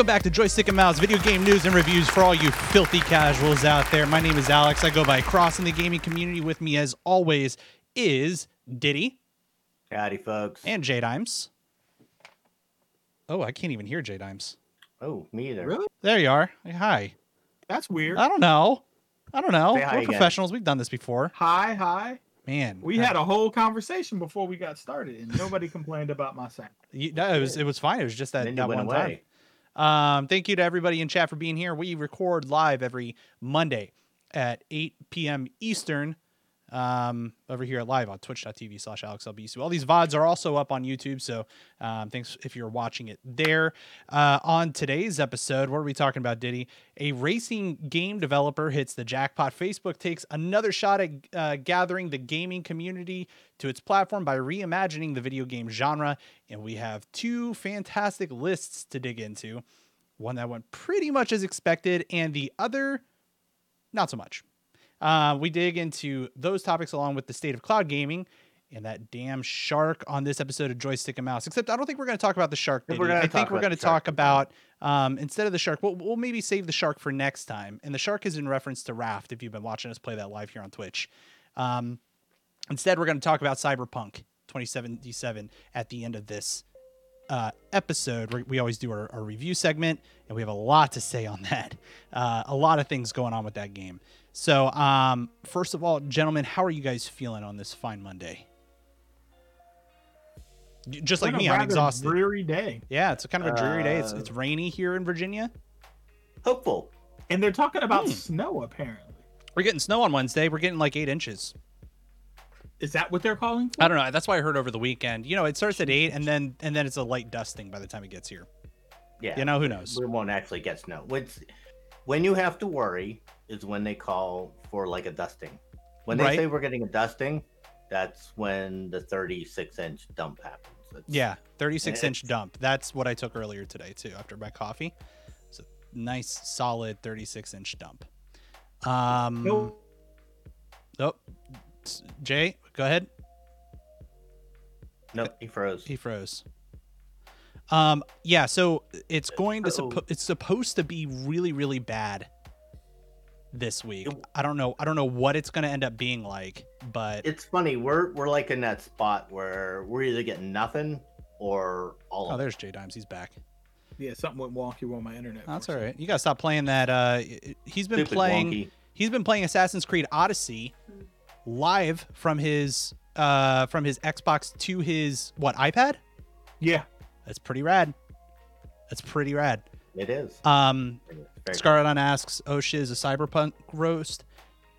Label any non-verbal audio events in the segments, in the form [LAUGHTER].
Welcome back to Joystick and Mouse video game news and reviews for all you filthy casuals out there. My name is Alex. I go by Cross in the gaming community. With me, as always, is Diddy Howdy, folks. and J Dimes. Oh, I can't even hear J Dimes. oh, me either. Really? There you are. Hi. That's weird. I don't know. I don't know. Say hi We're again. professionals. We've done this before. hi, hi. Man, We uh, had a whole conversation before we got started, and nobody complained about my sound. you- no, it was it was fine. It was just that, then you that went one time. away. Um, thank you to everybody in chat for being here. We record live every Monday at 8 p.m. Eastern um, over here live on twitch.tv slash alexlbc. All these VODs are also up on YouTube, so um, thanks if you're watching it there. Uh, on today's episode, what are we talking about, Diddy? A racing game developer hits the jackpot. Facebook takes another shot at uh, gathering the gaming community to its platform by reimagining the video game genre. And we have two fantastic lists to dig into. One that went pretty much as expected, and the other, not so much. Uh, we dig into those topics along with the state of cloud gaming and that damn shark on this episode of Joystick and Mouse. Except I don't think we're going to talk about the shark. I think we're gonna talk about going to talk about um, instead of the shark. We'll, we'll maybe save the shark for next time. And the shark is in reference to Raft. If you've been watching us play that live here on Twitch. Um, instead, we're going to talk about Cyberpunk 2077 at the end of this uh, episode. We, we always do our, our review segment, and we have a lot to say on that. Uh, a lot of things going on with that game. So, um, first of all, gentlemen, how are you guys feeling on this fine Monday? Just like me, I'm exhausted. Dreary day, Yeah, it's a kind of a dreary day. It's Uh, it's rainy here in Virginia. Hopeful. and they're talking about Hmm. snow. Apparently, We're getting snow on Wednesday. We're getting like eight inches. is that what they're calling for? I don't know. That's why I heard over the weekend. You know, it starts at eight, and then and then it's a light dusting by the time it gets here. Yeah. You know, who knows? We won't actually get snow. What's, when you have to worry is when they call for like a dusting. When they Right. say we're getting a dusting, that's when the 36 inch dump happens. It's- Yeah, 36 inch dump. That's what I took earlier today too after my coffee. It's a nice solid 36 inch dump. Um No. Oh, Jay, go ahead. Nope, he froze. He froze. Um yeah, so it's going to Uh-oh. suppo- it's supposed to be really really bad this week. I don't know I don't know what it's going to end up being like, but It's funny. We're we're like in that spot where we're either getting nothing or all Oh, of there's Jay Dimes. He's back. Yeah, something went wonky on my internet. That's for all a right. You gotta stop playing that. Uh, he's been Stupid playing. wonky. He's been playing Assassin's Creed Odyssey live from his uh from his Xbox to his what iPad. Yeah, That's pretty rad. That's pretty rad. It is. Um, It's very Scarlet on asks, "Oh shit, is a cyberpunk roast?"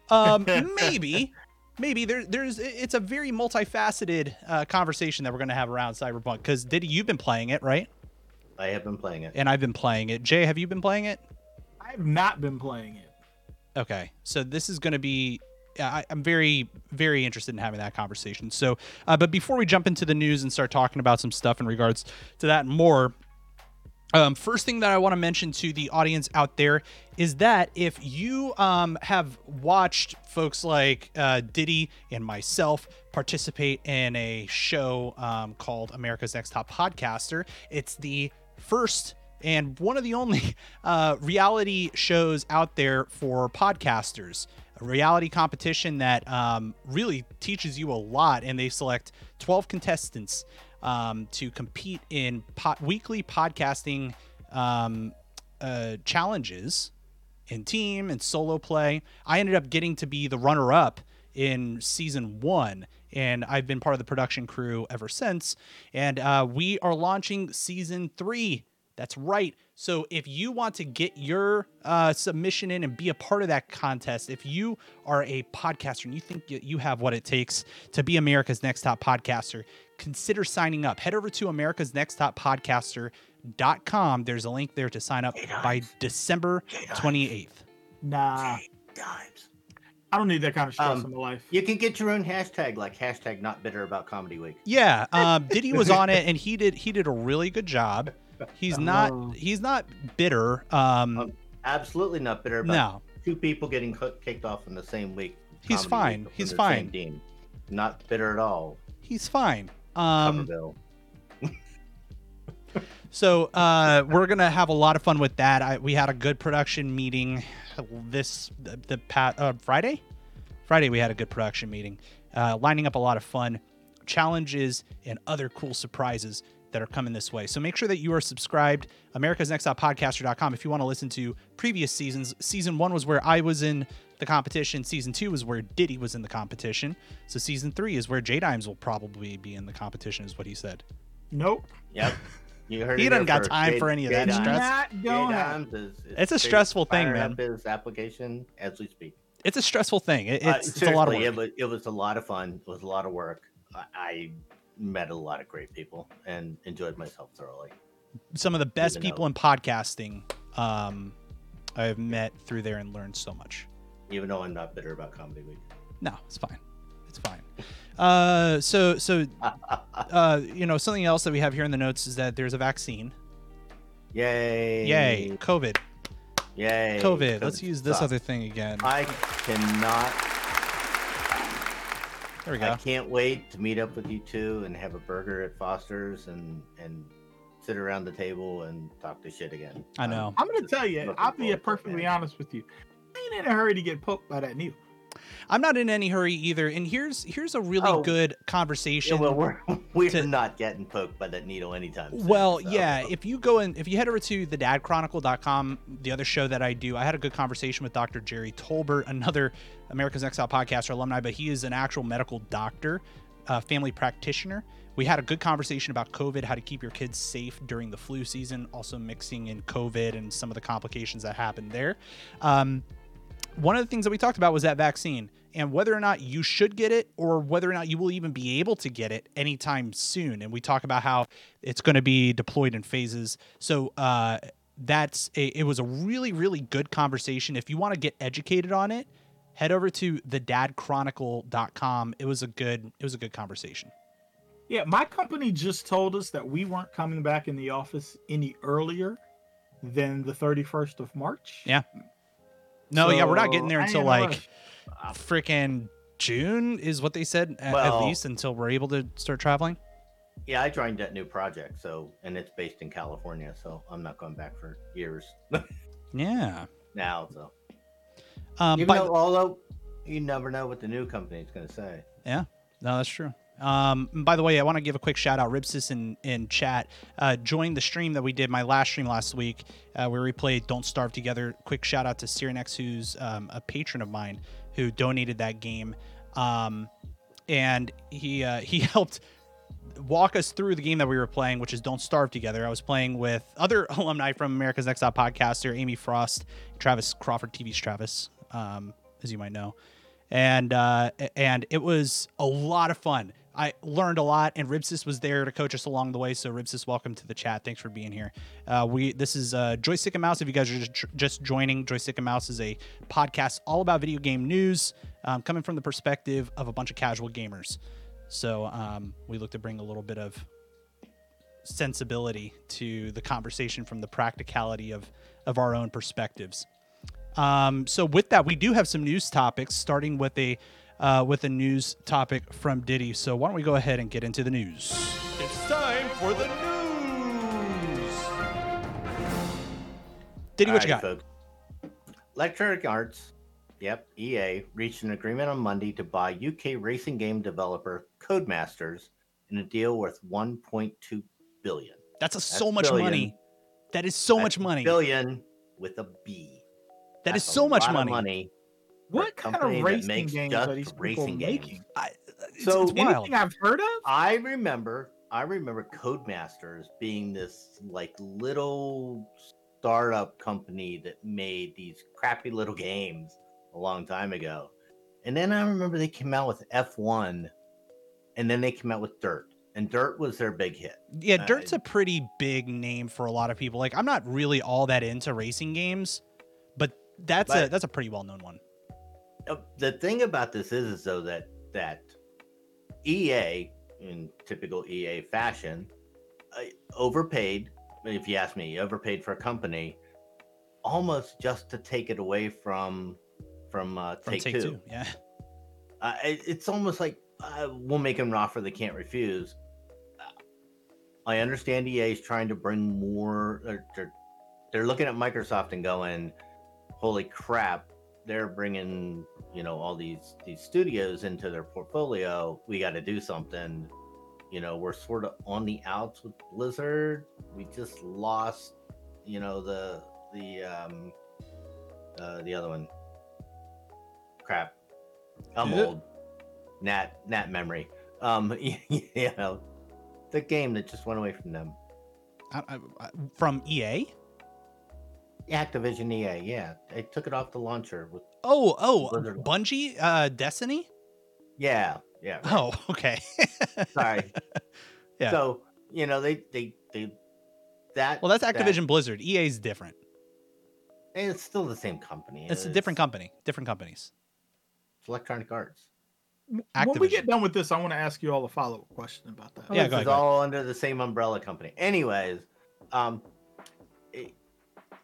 Um, [LAUGHS] maybe, maybe there, there's. It's a very multifaceted uh, conversation that we're gonna have around cyberpunk. Because Diddy, you've been playing it, right? I have been playing it. And I've been playing it. Jay, have you been playing it? I have not been playing it. Okay, so this is going to be. I, I'm very, very interested in having that conversation. So, uh, but before we jump into the news and start talking about some stuff in regards to that and more, um, first thing that I want to mention to the audience out there is that if you um, have watched folks like uh, Diddy and myself participate in a show um, called America's Next Top Podcaster, it's the first and one of the only [LAUGHS] uh, reality shows out there for podcasters. A reality competition that um, really teaches you a lot, and they select 12 contestants um, to compete in po- weekly podcasting um, uh, challenges in team and solo play. I ended up getting to be the runner up in season one, and I've been part of the production crew ever since. And uh, we are launching season three. That's right. So if you want to get your uh, submission in and be a part of that contest, if you are a podcaster and you think you- you have what it takes to be America's Next Top Podcaster, consider signing up. Head over to America's Next Top Podcaster.com. There's a link there to sign up by December 28th. Nah, Times. I don't need that kind of stress Um, in my life. You can get your own hashtag, like hashtag not bitter about comedy week. Yeah, um, [LAUGHS] Diddy was on it, and he did he did a really good job. He's not he's not bitter. Um, Um, Absolutely not bitter about no, two people getting co- kicked off in the same week. He's fine. week He's fine. Same. Not bitter at all. he's fine. Um. [LAUGHS] So uh, we're gonna have a lot of fun with that. I, we had a good production meeting this the, the pat uh, Friday. Friday we had a good production meeting, uh, lining up a lot of fun challenges and other cool surprises that are coming this way. So make sure that you are subscribed. America's Next Podcaster.com if you want to listen to previous seasons. Season one was where I was in the competition. Season two is where Diddy was in the competition. So season three is where J Dimes will probably be in the competition, is what he said. Nope. Yep. You heard He doesn't got first. time J- for any of J that Dimes- stress. Not J going happen. Dimes is, is It's a stressful thing, man. up His application as we speak. It's a stressful thing. It- Uh, it's, it's a lot of seriously, work. It was, it was a lot of fun. It was a lot of work. I, I met a lot of great people and enjoyed myself thoroughly. Some of the best even though- people in podcasting um, I've met through there and learned so much. Even though I'm not bitter about Comedy Week. No, it's fine. It's fine. Uh, so so [LAUGHS] uh, you know something else that we have here in the notes is that there's a vaccine. Yay! Yay, COVID. Yay! COVID. Let's use this sucks. other thing again. I cannot. There we go. I can't wait to meet up with you two and have a burger at Foster's and and sit around the table and talk to shit again. I know. Um, I'm gonna tell you, I'll be forward to it, perfectly honest with you. I ain't in a hurry to get poked by that needle. I'm not in any hurry either. And here's here's a really Oh. good Yeah, conversation. well, we're [LAUGHS] we're to- not getting poked by that needle anytime. soon, Well, so- yeah, if you go in, if you head over to the thedadchronicle.com, the other show that I do, I had a good conversation with Dr. Jerry Tolbert, another America's Next Out podcaster alumni, but he is an actual medical doctor, uh, family practitioner. We had a good conversation about COVID, how to keep your kids safe during the flu season, also mixing in COVID and some of the complications that happened there. Um, one of the things that we talked about was that vaccine and whether or not you should get it or whether or not you will even be able to get it anytime soon. And we talk about how it's going to be deployed in phases. So uh, that's a, it was a really really good conversation. If you want to get educated on it, head over to thedadchronicle.com. It was a good it was a good conversation. Yeah, my company just told us that we weren't coming back in the office any earlier than the 31st of March. Yeah. No, yeah, we're not getting there until like rush. freaking June is what they said at Well- least until we're able to start traveling. Yeah, I joined that new project, so and it's based in California, so I'm not going back for years [LAUGHS] Yeah. now. So Um, even by though, although you never know what the new company is going to say. Yeah, no, that's true. Um, by the way, I want to give a quick shout out. Ribsis in, in chat uh, joined the stream that we did, my last stream last week, uh, where we played Don't Starve Together. Quick shout out to Cyrenex, who's um, a patron of mine, who donated that game. Um, and he uh, [LAUGHS] he helped walk us through the game that we were playing, which is Don't Starve Together. I was playing with other [LAUGHS] alumni from America's Next Top Podcaster, Amy Frost, Travis Crawford, TV's Travis, um, as you might know, and uh, and it was a lot of fun. I learned a lot, and Ribsis was there to coach us along the way. So Ribsis, welcome to the chat. Thanks for being here. Uh, we this is uh, Joystick and Mouse. If you guys are just, just joining, Joystick and Mouse is a podcast all about video game news, um, coming from the perspective of a bunch of casual gamers. So um, we look to bring a little bit of sensibility to the conversation from the practicality of of our own perspectives. Um, so with that, we do have some news topics, starting with a uh, with a news topic from Diddy. So why don't we go ahead and get into the news? It's time for the news. Diddy, what you got? Folks. Electronic Arts, yep, EA reached an agreement on Monday to buy UK racing game developer Codemasters in a deal worth 1.2 billion. That's a, so much billion. money. That is so That's much money. Billion with a B. That is That's a so much lot of money. money. For a What kind of racing makes games just are these people racing games. making? I, it's, So- it's wild. Anything I've heard of? I remember, I remember Codemasters being this like little startup company that made these crappy little games a long time ago. And then I remember they came out with F1 and then they came out with Dirt. And Dirt was their big hit. Yeah, Uh, Dirt's a pretty big name for a lot of people. Like I'm not really all that into racing games, but that's a But- that's a pretty well known one. Uh, The thing about this is, is though that that EA, in typical EA fashion, uh, overpaid. If you ask me, overpaid for a company, almost just to take it away from from, uh, From Take, Take, Two. Two. Yeah. Uh, it- it's almost like uh, we'll make them an offer they can't refuse. I understand EA is trying to bring more. They're, they're looking at Microsoft and going, "Holy crap! They're bringing you know all these these studios into their portfolio. We got to do something." You know, we're sort of on the outs with Blizzard. We just lost, you know, the the um uh the other one. Crap, I'm Yeah. old. Nat Nat memory. Um, [LAUGHS] you know, the game that just went away from them. I, I, I- from EA. Activision EA, yeah, they took it off the launcher. With Oh, oh, Blizzard. Bungie, uh, Destiny. yeah, yeah. right. Oh, [LAUGHS] okay. sorry. [LAUGHS] Yeah. So you know they they they that well, that's that- Activision Blizzard. EA is different. and it's still the same company. It's a different company, different companies. It's Electronic Arts. W- When we Activision. get done with this, I want to ask you all a follow up question about that. Yeah, this go ahead, is go ahead. all under the same umbrella company. Anyways, um, it,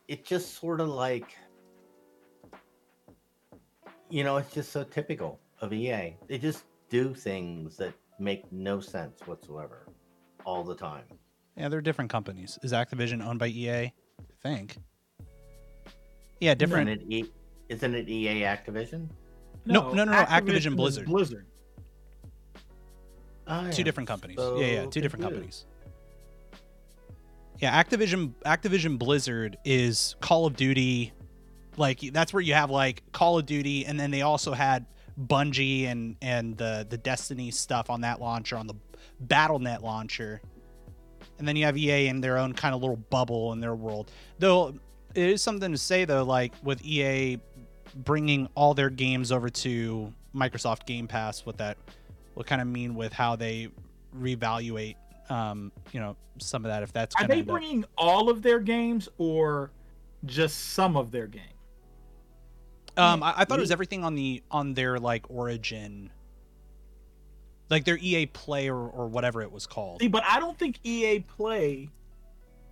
it just sort of like, you know, it's just so typical of EA. They just do things that make no sense whatsoever all the time. Yeah, they're different companies. Is Activision owned by EA? I think. Yeah, different. Isn't it, e- isn't it EA Activision? No, no, no, no, Activision is Blizzard. Blizzard. I two different companies. yeah, yeah, two different confused. companies. Yeah, Activision Activision Blizzard is Call of Duty like that's where you have like Call of Duty and then they also had Bungie and and the the Destiny stuff on that launcher on the BattleNet launcher. And then you have EA in their own kind of little bubble in their world. Though it is something to say though like with EA bringing all their games over to Microsoft Game Pass what that will kind of mean with how they reevaluate um you know some of that if that's Are they end up- bringing all of their games or just some of their game? Um, I, I thought it was everything on the on their like origin, like their EA Play or, or whatever it was called. See, but I don't think EA Play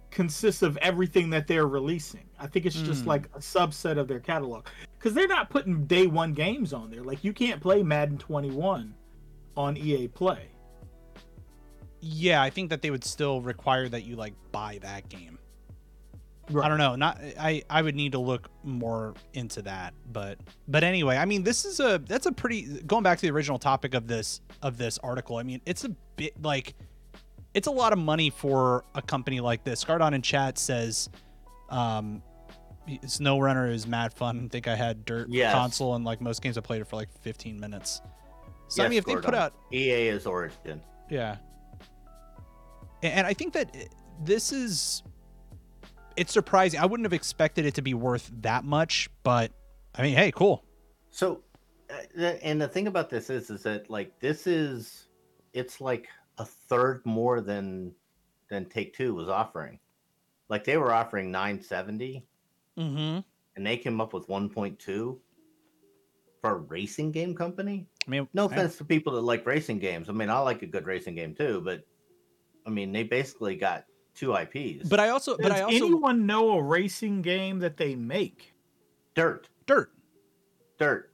consists of everything that they're releasing. I think it's just Hmm. like a subset of their catalog because they're not putting day one games on there. Like you can't play Madden 21 on EA Play. Yeah, I think that they would still require that you like buy that game. I don't know. Not I. I would need to look more into that. But but anyway, I mean, this is a that's a pretty going back to the original topic of this of this article. I mean, it's a bit like it's a lot of money for a company like this. Scardon in chat says, um, Snow Runner is mad fun. I think I had Dirt Yes. console and like most games I played it for like 15 minutes. So I mean, if they put out EA is Origin. yeah. And I think that this is it's surprising. I wouldn't have expected it to be worth that much, but I mean, hey, cool. So, uh, and the thing about this is, is that like this is, it's like a third more than than Take Two was offering. Like they were offering nine seventy, Mm-hmm. and they came up with one point two for a racing game company. I mean, No I- offense to people that like racing games. I mean, I like a good racing game too, but I mean, they basically got two IPs. but I also, but I also anyone know a racing game that they make? Dirt, dirt. Dirt,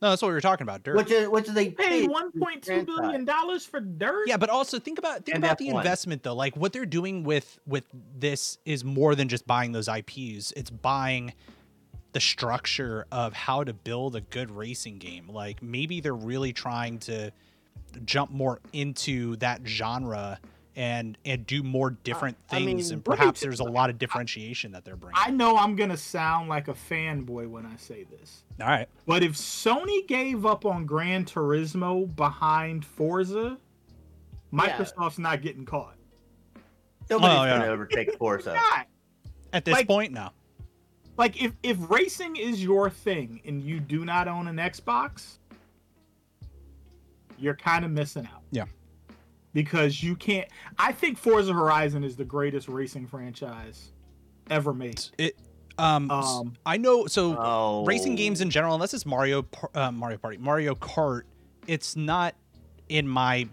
No, that's what we were talking about. Dirt. which is which is they paid one point two billion dollars for dirt. yeah, but also think about think And about the F1. investment though. Like what they're doing with with this is more than just buying those IPs. It's buying the structure of how to build a good racing game. Like maybe they're really trying to jump more into that genre and and do more different I mean, things and let me perhaps t- there's a lot of differentiation that they're bringing. I know I'm gonna sound like a fanboy when I say this. All right. But if Sony gave up on Gran Turismo behind Forza, Microsoft's not getting caught. Nobody's Oh, yeah. going to overtake Forza. At this Like- point, no. Like if if racing is your thing and you do not own an Xbox, you're kind of missing out. Yeah. Because you can't I think Forza Horizon is the greatest racing franchise ever made. It um, Um, I know so Oh, racing games in general, unless it's Mario uh, Mario Party, Mario Kart, it's not in my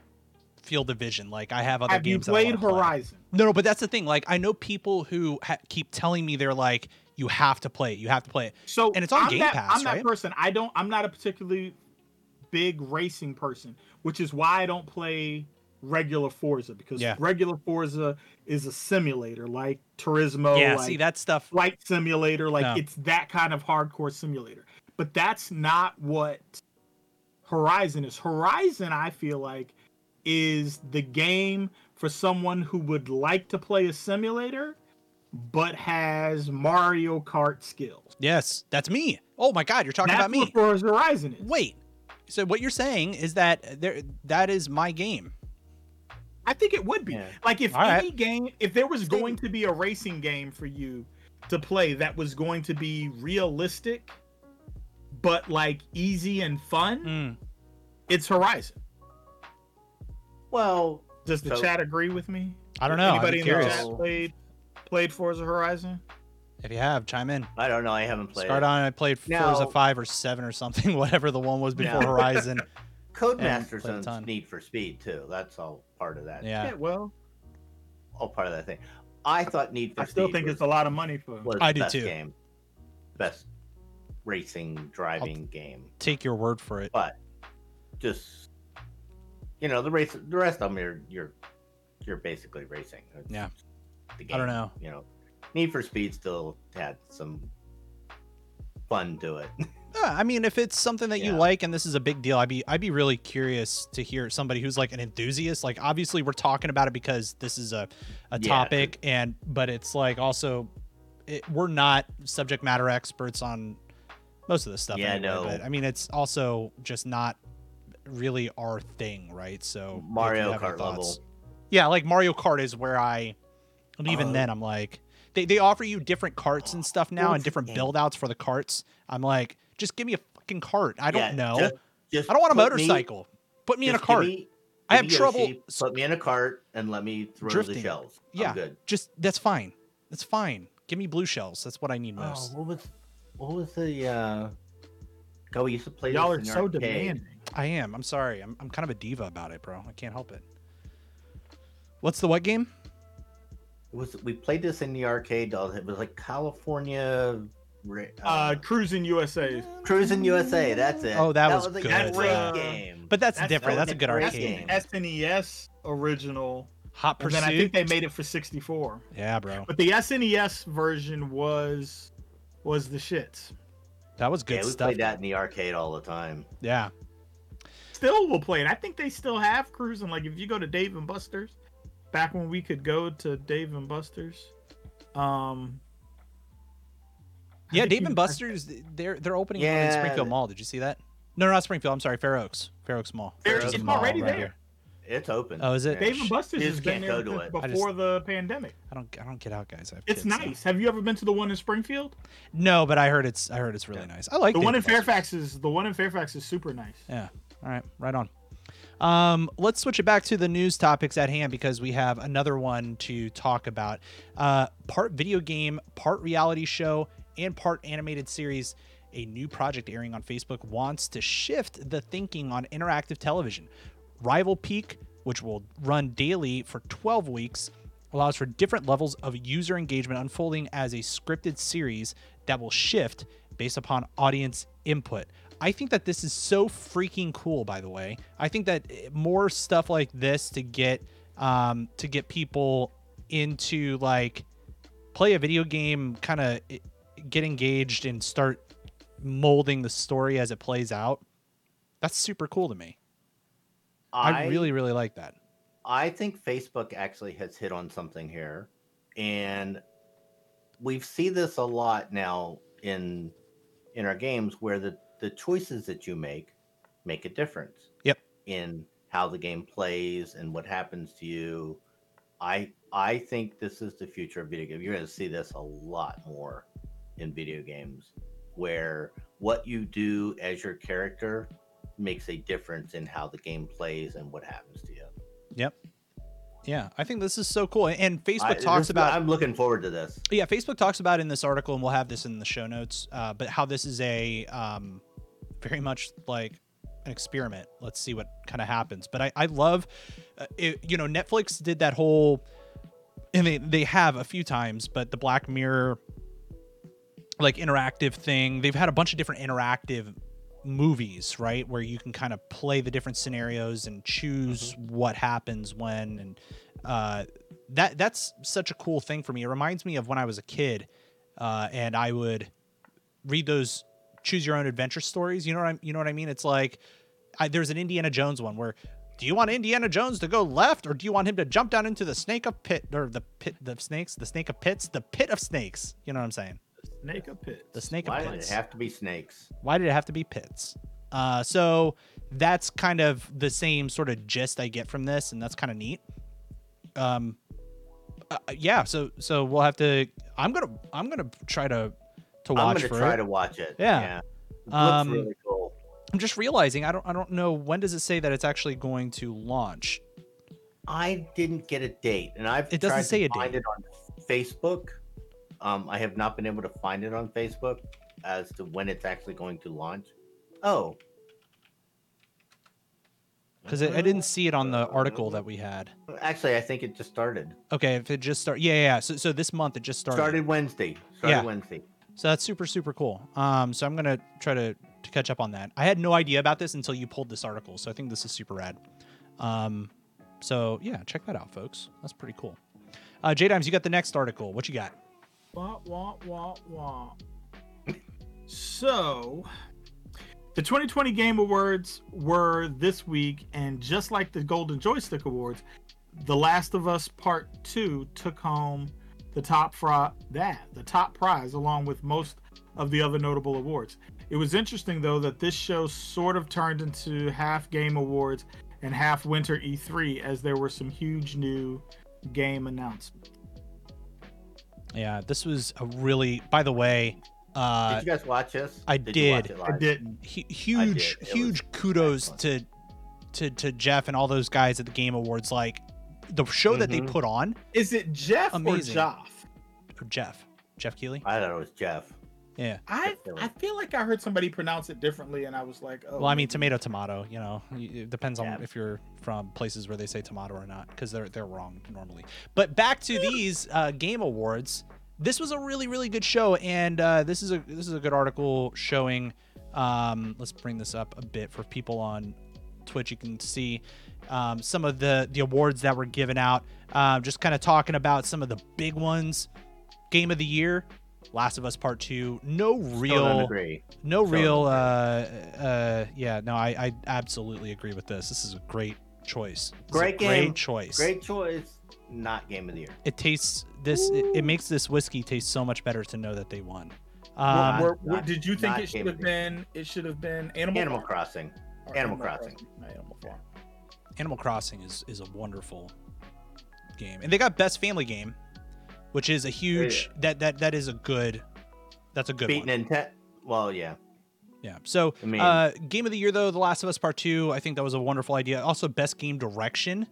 field of vision. Like I have other Have you games. that I played wanna play. Horizon? No, no, but that's the thing. Like I know people who ha- keep telling me they're like, you have to play it. You have to play it. So And it's on I'm Game that, Pass, I'm that right? person. I don't. I'm not a particularly big racing person, which is why I don't play regular Forza because Yeah. regular Forza is a simulator like Turismo, yeah, like see that stuff. flight simulator, like No. it's that kind of hardcore simulator. But that's not what Horizon is. Horizon, I feel like, is the game for someone who would like to play a simulator but has Mario Kart skills. Yes, that's me. Oh my God, you're talking That's about me. what Forza Horizon is. Wait. So what you're saying is that there that is my game. I think it would be. Yeah. Like if All right. any game, if there was going to be a racing game for you to play that was going to be realistic, but like easy and fun, Mm. it's Horizon. Well, Does the So- chat agree with me? I don't know. Anybody I'm in the chat played played Forza Horizon? If you have, chime in. I don't know. I haven't played. Start on. I played Now- Forza five or seven or something, [LAUGHS] whatever the one was before Yeah. Horizon. [LAUGHS] Codemasters played a owns ton. Need for Speed too. That's all part of that. Yeah. well, all part of that thing. I thought Need for I still think was, it's a lot of money for. was I the do best too. Game, best racing driving game, Take your word for it. but just you know the race. The rest of them, you're you're you're basically racing. It's Yeah. the I don't know. You know, Need for Speed still had some fun to it. [LAUGHS] Yeah, I mean, if it's something that you Yeah. like and this is a big deal, I'd be I'd be really curious to hear somebody who's like an enthusiast. Like, obviously, we're talking about it because this is a a Yeah, topic, and but it's like also, it, we're not subject matter experts on most of this stuff. Yeah, anyway, no. But I mean, it's also just not really our thing, right? So if you Mario have any Kart level. thoughts- Yeah, like Mario Kart is where I, and even Uh, then, I'm like, they they offer you different carts and stuff now and different build outs for the carts. I'm like, just give me a fucking cart. I don't Yeah, know. Just, just I don't want a put me- motorcycle. Put me in a cart. me- I have trouble Yoshi, Put me in a cart and let me throw Drifting. the shells. I'm Yeah. good. Just that's fine. That's fine. Give me blue shells. That's what I need most. Oh, what was what was the uh God, we used to play Y'all are so arcade. demanding. I am. I'm sorry. I'm I'm kind of a diva about it, bro. I can't help it. What's the what game? It was we played this in the arcade. It was like California ra- Uh, Cruis'n USA. Cruis'n USA. That's it. Oh, that was a good. great Uh, game. But that's, That's- different. That's a good a great arcade. game. SNES original. Hot And Pursuit. then I think they made it for 64. yeah, bro. But the SNES version was was the shits. That was good yeah, we stuff. played that in the arcade all the time. Yeah. Still will play it. I think they still have cruising. Like if you go to Dave and Buster's, back when we could go to Dave and Buster's. Um I Yeah, Dave and Buster's, they're they're opening one in Springfield Mall. Did you see that? No, no, not Springfield. I'm sorry, Fair Oaks. Fair Oaks Mall. Fair- which is it's mall already right there. here. It's open. Oh, is it? Dave and Buster's has been there to since it. Just- before the pandemic. I don't I don't get out, guys. I have It's kids, so- nice. Have you ever been to the one in Springfield? No, but I heard it's I heard it's really nice. I like The Dave one in Buster's. Fairfax is the one in Fairfax is super nice. Yeah. All right. Right on. Um, let's switch it back to the news topics at hand because we have another one to talk about. Uh, part video game, part reality show, and part animated series. A new project airing on Facebook wants to shift the thinking on interactive television. Rival Peak, which will run daily for 12 weeks, allows for different levels of user engagement unfolding as a scripted series that will shift based upon audience input. I think that this is so freaking cool by the way. I think that more stuff like this to get um to get people into like play a video game kind of get engaged and start molding the story as it plays out. That's super cool to me. I, really really like that. I think Facebook actually has hit on something here, and we've seen this a lot now in in our games where the the choices that you make make a difference. Yep. In how the game plays and what happens to you. I I think this is the future of video game. You're going to see this a lot more in video games where what you do as your character makes a difference in how the game plays and what happens to you. Yep. Yeah, I think this is so cool. And Facebook I- talks about I'm looking forward to this. yeah facebook talks about in this article and we'll have this in the show notes uh, but how this is a um, very much like an experiment let's see what kind of happens but i, I love uh, it, you know netflix did that whole and they, they have a few times but the black mirror like interactive thing they've had a bunch of different interactive movies, right? Where you can kind of play the different scenarios and choose what happens when and uh that that's such a cool thing for me. It reminds me of when I was a kid uh and I would read those choose your own adventure stories. You know what I you know what I mean? It's like I, there's an Indiana Jones one where do you want Indiana Jones to go left or do you want him to jump down into the snake of pit or the pit the snakes, the snake of pits, the pit of snakes? You know what I'm saying? Snake of pit. The snake Why of pits. Why did it have to be snakes? Why did it have to be pits? Uh, so that's kind of the same sort of gist I get from this, and that's kind of neat. Um, uh, yeah. So so we'll have to. I'm gonna I'm gonna try to to watch it. I'm gonna for try it. to watch it. Yeah. It looks Um, really cool. I'm just realizing I don't I don't know when does it say that it's actually going to launch. I didn't get a date, and I've It doesn't tried say to a find date. it on Facebook. Um, I have not been able to find it on Facebook as to when it's actually going to launch. Oh, Because I didn't see it on the article that we had. Actually, I think it just started. Okay, if it just started, yeah, yeah. yeah. So, so this month it just started. Started Wednesday. Started Yeah. Wednesday. So that's super super cool. Um, so I'm gonna try to to catch up on that. I had no idea about this until you pulled this article, so I think this is super rad. Um, so yeah, check that out, folks. That's pretty cool. Uh, J Dimes, you got the next article. What you got? Wah, wah, wah, wah. So, the 2020 Game Awards were this week, and just like the Golden Joystick Awards, The Last of Us Part 2 took home the top fri- that the top prize along with most of the other notable awards. It was interesting though that this show sort of turned into half game awards and half winter E3 as there were some huge new game announcements. Yeah, this was a really. By the way, uh, did you guys watch this? I you watch did. I didn't. hu- huge It was huge kudos excellent. to to to Jeff and all those guys at the Game Awards. Like the show that they Mhm. put on. Is it Jeff Amazing. or Joff? Or Jeff, Jeff Keighley. I thought it was Jeff. Yeah. I I feel like I heard somebody pronounce it differently, and I was like, oh. Well, I mean, tomato, tomato. You know, it depends on Yeah. if you're from places where they say tomato or not, because they're they're wrong normally. But back to these uh, game awards. This was a really really good show, and uh, this is a this is a good article showing. Um, let's bring this up a bit for people on Twitch. You can see um, some of the the awards that were given out. Um, just kind of talking about some of the big ones. Game of the year, Last of Us Part Two. No real agree. no So- real uh uh yeah no I, I absolutely agree with this this is a great choice This is a Great great game. choice Great choice. Not game of the year. it tastes this it, it makes this whiskey taste so much better to know that they won Were- um were- were- not- did you think it should have been? It should have been Animal. Animal Crossing. Or Animal Crossing. not Animal Farm. animal crossing is is a wonderful game and they got best family game which is a huge that that that is a good that's a good Beaten one. intent. Well, yeah. Yeah. So, I mean- uh, game of the year though, The Last of Us Part Two. I think that was a wonderful idea. Also, best game direction.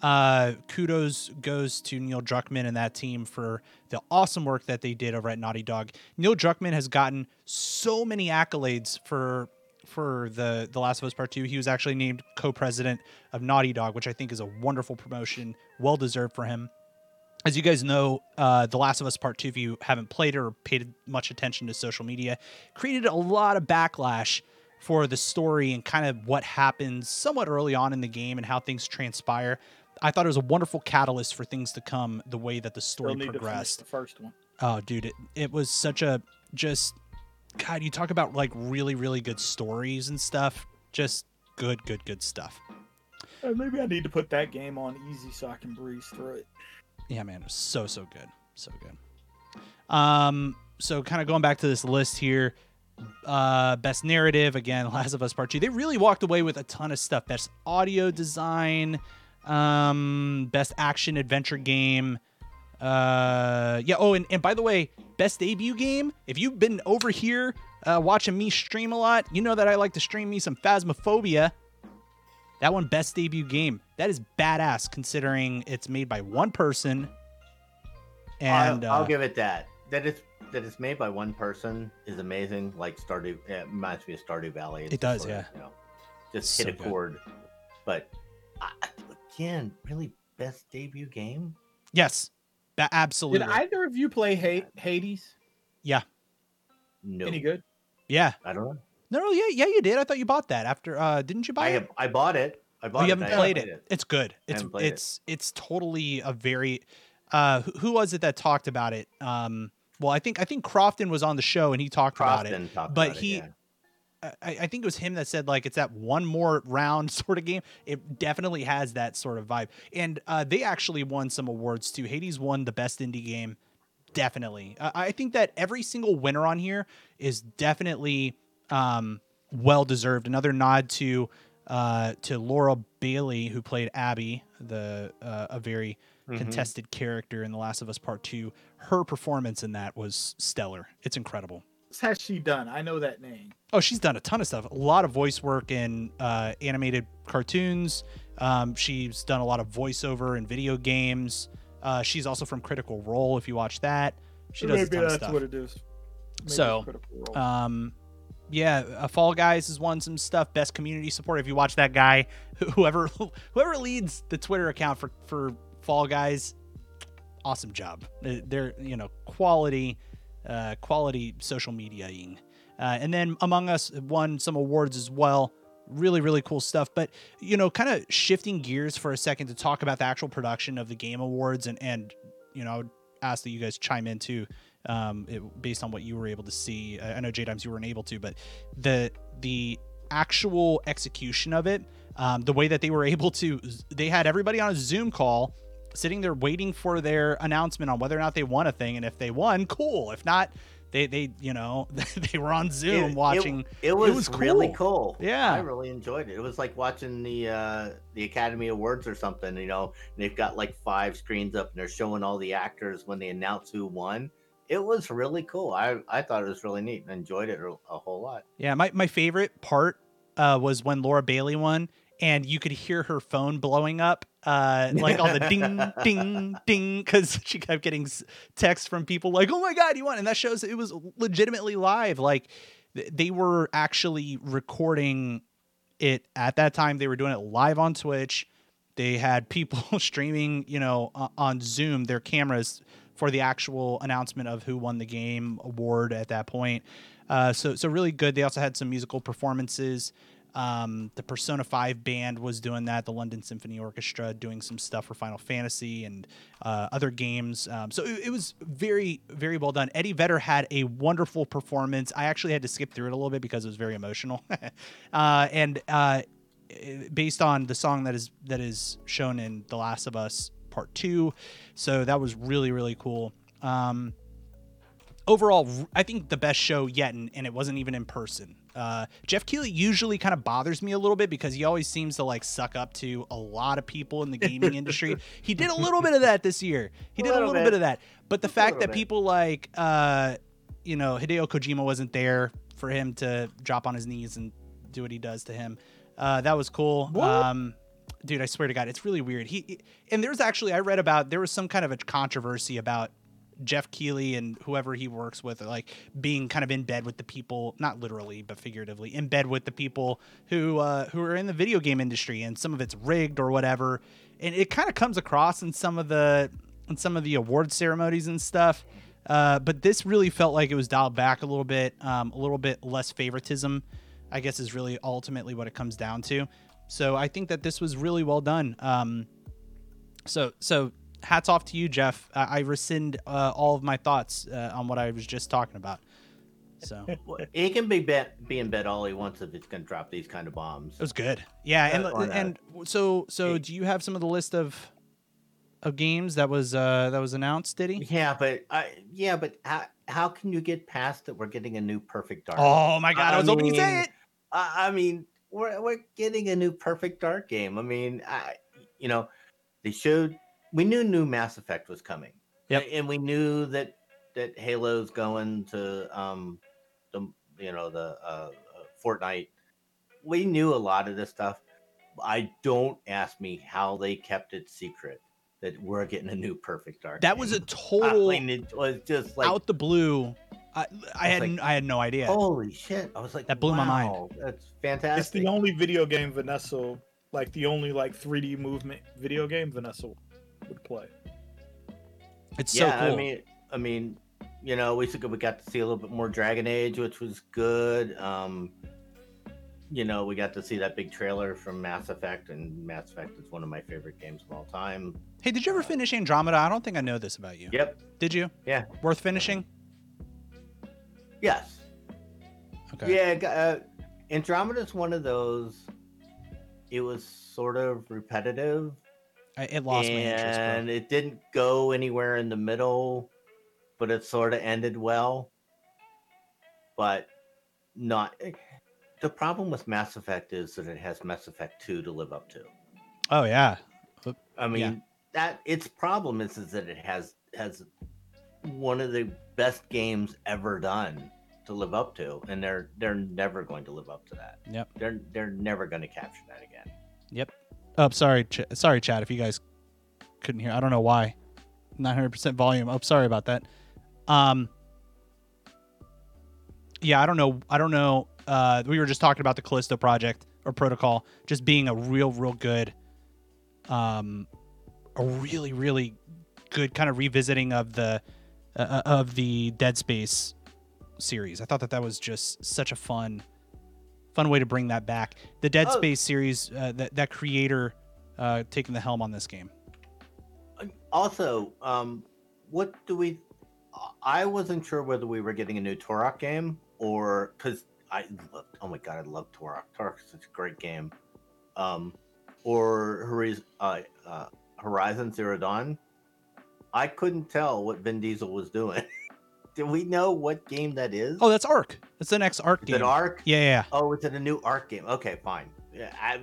Uh, kudos goes to Neil Druckmann and that team for the awesome work that they did over at Naughty Dog. Neil Druckmann has gotten so many accolades for for the The Last of Us Part Two. He was actually named co-president of Naughty Dog, which I think is a wonderful promotion, well deserved for him as you guys know, uh, The Last of Us Part 2, if you haven't played it or paid much attention to social media, created a lot of backlash for the story and kind of what happens somewhat early on in the game and how things transpire. I thought it was a wonderful catalyst for things to come the way that the story progressed. the first one. Oh, dude, it, it was such a just God, you talk about like really, really good stories and stuff. Just good, good, good stuff. Uh, maybe I need to put that game on easy so I can breeze through it. Yeah, man, it was so so good, so good. Um, so kind of going back to this list here, uh, best narrative again, [LAUGHS] Last of Us Part Two. They really walked away with a ton of stuff. Best audio design, um, best action adventure game. Uh, yeah. Oh, and, and by the way, best debut game. If you've been over here uh, watching me stream a lot, you know that I like to stream me some Phasmophobia. That one, best debut game. That is badass considering it's made by one person. And I'll, I'll uh, give it that. That it's that it's made by one person is amazing. Like Stardew, it reminds me of Stardew Valley. It's It does, sort of, yeah. You know, just So hit a good. chord. But I, again, really best debut game. yes, ba- absolutely. Did either of you play Ha- Hades? yeah, No, Any good? yeah. I don't know. No, no, yeah, yeah, you did. I thought you bought that after. uh Didn't you buy I it? I bought it. I bought you it. haven't played it. It's good. It's haven't it. it's it's totally a very. Uh, who- who was it that talked about it? Um, well, I think I think Crofton was on the show and he talked about it. Talked but about it, he- yeah. I, I think it was him that said like it's that one more round [LAUGHS] sort of game. It definitely has that sort of vibe, and uh, they actually won some awards too. Hades won the best indie game, definitely. I, I think that every single winner on here is definitely um, well deserved. Another nod to uh, to Laura Bailey who played Abby, the uh, a very Mhm. contested character in The Last of Us Part Two. Her performance in that was stellar. It's incredible. What has she done? I know that name. Oh, she's done a ton of stuff. A lot of voice work in uh, animated cartoons. Um, she's done a lot of voiceover in video games. Uh, she's also from Critical Role. If you watch that, she does a ton of stuff. Maybe that's what it is. Maybe So, it's Critical Role. Um, yeah, uh, Fall Guys has won some stuff. Best community support. If you watch that guy, whoever [LAUGHS] whoever leads the Twitter account for for Fall Guys, awesome job. They're you know quality, uh, quality social mediaing. Uh, and then Among Us won some awards as well. Really, really cool stuff. But you know, kind of shifting gears for a second to talk about the actual production of the Game Awards, and and you know, I would ask that you guys chime in too, um, it, based on what you were able to see. I, I know J Dimes you weren't able to, but the the actual execution of it, um, the way that they were able to, they had everybody on a Zoom call, sitting there waiting for their announcement on whether or not they won a thing, and if they won, cool. If not, they they you know [LAUGHS] they were on Zoom It- it- watching. It, was was really cool. cool. Yeah. I really enjoyed it. It was like watching the uh, the Academy Awards or something. You know, and they've got like five screens up, and they're showing all the actors when they announce who won. It was really cool. I I thought it was really neat and enjoyed it a, whole lot. Yeah, my, my favorite part uh, was when Laura Bailey won, and you could hear her phone blowing up, uh, [LAUGHS] like all the ding, ding, ding, because she kept getting texts from people like, "Oh my god, you won!" And that shows it was legitimately live. Like th- they were actually recording it at that time. They were doing it live on Twitch. They had people [LAUGHS] streaming, you know, o- on Zoom their cameras for the actual announcement of who won the game award at that point. Uh, so so really good. They also had some musical performances. Um, the Persona 5 band was doing that. The London Symphony Orchestra doing some stuff for Final Fantasy and uh, other games. Um, so it, it was very, very well done. Eddie Vedder had a wonderful performance. I actually had to skip through it a little bit because it was very emotional. [LAUGHS] uh, and uh, based on the song that is that is shown in The Last of Us Part Two, so that was really really cool. Um, overall, I think the best show yet, and, and it wasn't even in person. Uh, Jeff Keighley usually kind of bothers me a little bit because he always seems to like suck up to a lot of people in the gaming industry. [LAUGHS] He did a little bit of that this year. He A did a little bit. bit of that. But the a fact that bit. people like, uh, you know, Hideo Kojima wasn't there for him to drop on his knees and do what he does to him, uh, that was cool. Um, dude, I swear to God, it's really weird. He and there's actually I read about there was some kind of a controversy about Jeff Keighley and whoever he works with, like being kind of in bed with the people, not literally but figuratively, in bed with the people who uh, who are in the video game industry, and some of it's rigged or whatever, and it kind of comes across in some of the in some of the award ceremonies and stuff. Uh, but this really felt like it was dialed back a little bit, um, a little bit less favoritism. I guess is really ultimately what it comes down to. So I think that this was really well done. Um, so so hats off to you, Jeff. I, I rescind uh, all of my thoughts uh, on what I was just talking about. So [LAUGHS] it he can be bet, be in bed all he wants if it's going to drop these kind of bombs. It was good. Yeah, and Uh, uh, and so so do you have some of the list of of games that was uh that was announced? Did he? Yeah, but I yeah, but how, how can you get past that? We're getting a new Perfect Dark. Oh my god, I, I was hoping you'd say it. I, I mean, we're we're getting a new Perfect Dark game. I mean, I you know, they showed we knew new Mass Effect was coming. Yep. And we knew that that Halo's going to um the you know the uh, uh Fortnite. We knew a lot of this stuff. I don't ask me how they kept it secret that we're getting a new Perfect Dark. That was a game. total I mean, it was just like out the blue. I, I had like, n- I had no idea. holy shit! I was like, That blew my mind. That's fantastic. It's the only video game Vanessa, like the only like 3D movement video game Vanessa would play. It's yeah, so cool. I mean, I mean, you know, we we got to see a little bit more Dragon Age, which was good. Um, you know, we got to see that big trailer from Mass Effect, and Mass Effect is one of my favorite games of all time. Hey, did you ever finish Andromeda? I don't think I know this about you. Yep. Did you? Yeah. Worth finishing? Yes. Okay. Yeah. Uh, Andromeda is one of those. It was sort of repetitive, I, it lost my interest. and it didn't go anywhere in the middle, but it sort of ended well. But not. eh, The problem with Mass Effect is that it has Mass Effect 2 to live up to. Oh yeah. I mean, that its problem is, is that it has has one of the best games ever done to live up to, and they're they're never going to live up to that. Yep. They're they're never going to capture that again. Yep. Oh, sorry, Ch- sorry, Chad. If you guys couldn't hear, I don't know why. 900% volume. Oh, sorry about that. Um. Yeah, I don't know. I don't know. Uh, we were just talking about the Callisto project or protocol just being a real, real good, um, a really, really good kind of revisiting of the uh, of the Dead Space series. I thought that that was just such a fun, fun way to bring that back. The Dead Oh. Space series, uh, that that creator uh, taking the helm on this game. Uh, Also, um, what do we? I wasn't sure whether we were getting a new Turok game or because I love. Oh my god, I love Turok. Turok is such a great game. Um, or Horiz- uh, uh, Horizon Zero Dawn. I couldn't tell what Vin Diesel was doing. [LAUGHS] Do we know what game that is? Oh, that's Ark. That's the next Ark is game. it Ark? Yeah, yeah, Oh, is it a new Ark game? Okay, fine. Yeah, I,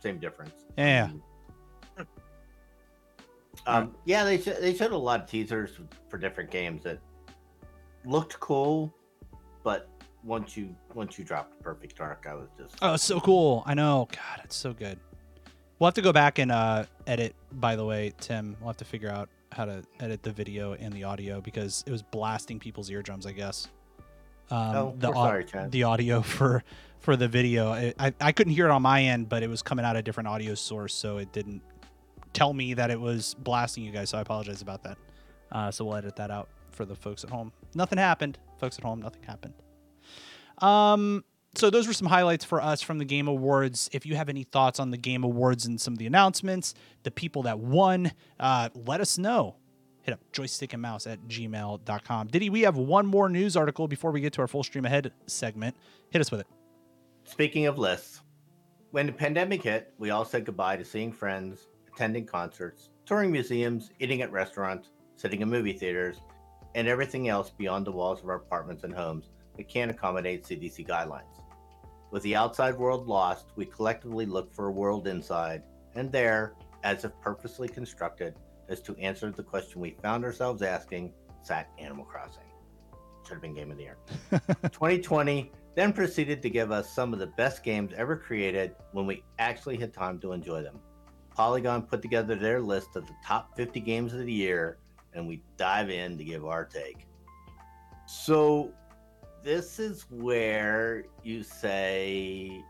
same difference. Yeah. Um, Um, yeah, they sh- they showed a lot of teasers for different games that looked cool, but once you once you dropped Perfect Dark, I was just Oh, so cool. I know. God, it's so good. We'll have to go back and uh, edit. By the way, Tim, we'll have to figure out how to edit the video and the audio because it was blasting people's eardrums. I guess. Um, Oh, the sorry, Chad. the audio [LAUGHS] for for the video. I, I I couldn't hear it on my end, but it was coming out a different audio source, so it didn't tell me that it was blasting you guys. So I apologize about that. Uh, so we'll edit that out for the folks at home. Nothing happened, folks at home. Nothing happened. Um, so those were some highlights for us from the Game Awards. If you have any thoughts on the Game Awards and some of the announcements, the people that won, uh, let us know. Hit up joystick and mouse at gmail.com. Diddy, we have one more news article before we get to our full stream ahead segment. Hit us with it. Speaking of lists, when the pandemic hit, we all said goodbye to seeing friends, attending concerts, touring museums, eating at restaurants, sitting in movie theaters, and everything else beyond the walls of our apartments and homes that can't accommodate CDC guidelines. With the outside world lost, we collectively look for a world inside, and there, as if purposely constructed, as to answer the question we found ourselves asking, sat Animal Crossing. Should have been Game of the Year. [LAUGHS] 2020 then proceeded to give us some of the best games ever created when we actually had time to enjoy them. Polygon put together their list of the top 50 games of the year, and we dive in to give our take. So, this is where you say,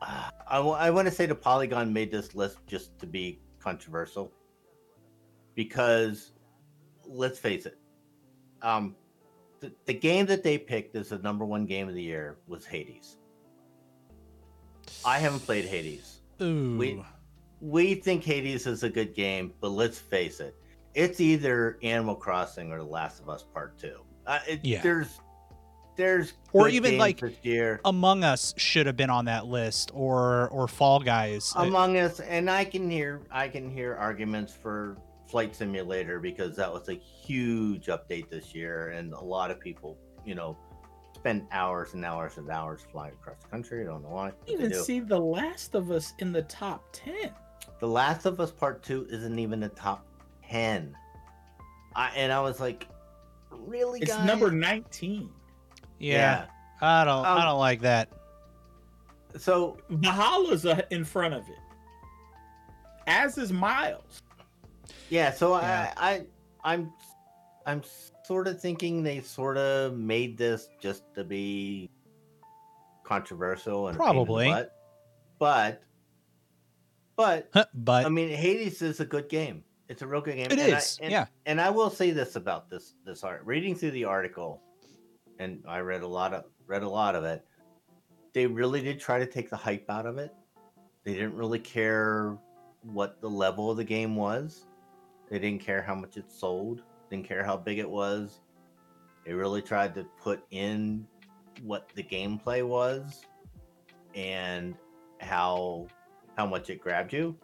uh, I want to say the Polygon made this list just to be controversial. Because, let's face it, um, the, the game that they picked as the number one game of the year was Hades. I haven't played Hades. Ooh. We we think Hades is a good game, but let's face it, it's either Animal Crossing or The Last of Us Part Two. Uh, it, Yeah. There's there's Or even, like, year Among Us should have been on that list, or or Fall Guys. Uh, Among Us, and I can hear I can hear arguments for Flight Simulator because that was a huge update this year, and a lot of people, you know, spend hours and hours and hours flying across the country. I don't know why. but they even do. see The Last of Us in the top 10. The Last of Us Part Two isn't even the top ten. I and I was like, really, It's guys? number 19. Yeah, I don't. I Um, don't like that. So Valhalla's uh, in front of it. As is Miles. yeah, so Yeah. I, I, I'm, I'm sort of thinking they sort of made this just to be controversial and a pain in the Probably. butt. but, but but I mean, Hades is a good game. It's a real good game. it and I- and- yeah. and I will say this about this this art. Reading through the article, and I read a lot of read a lot of it. they really did try to take the hype out of it. They didn't really care what the level of the game was. They didn't care how much it sold. Didn't care how big it was. They really tried to put in what the gameplay was and how how much it grabbed you.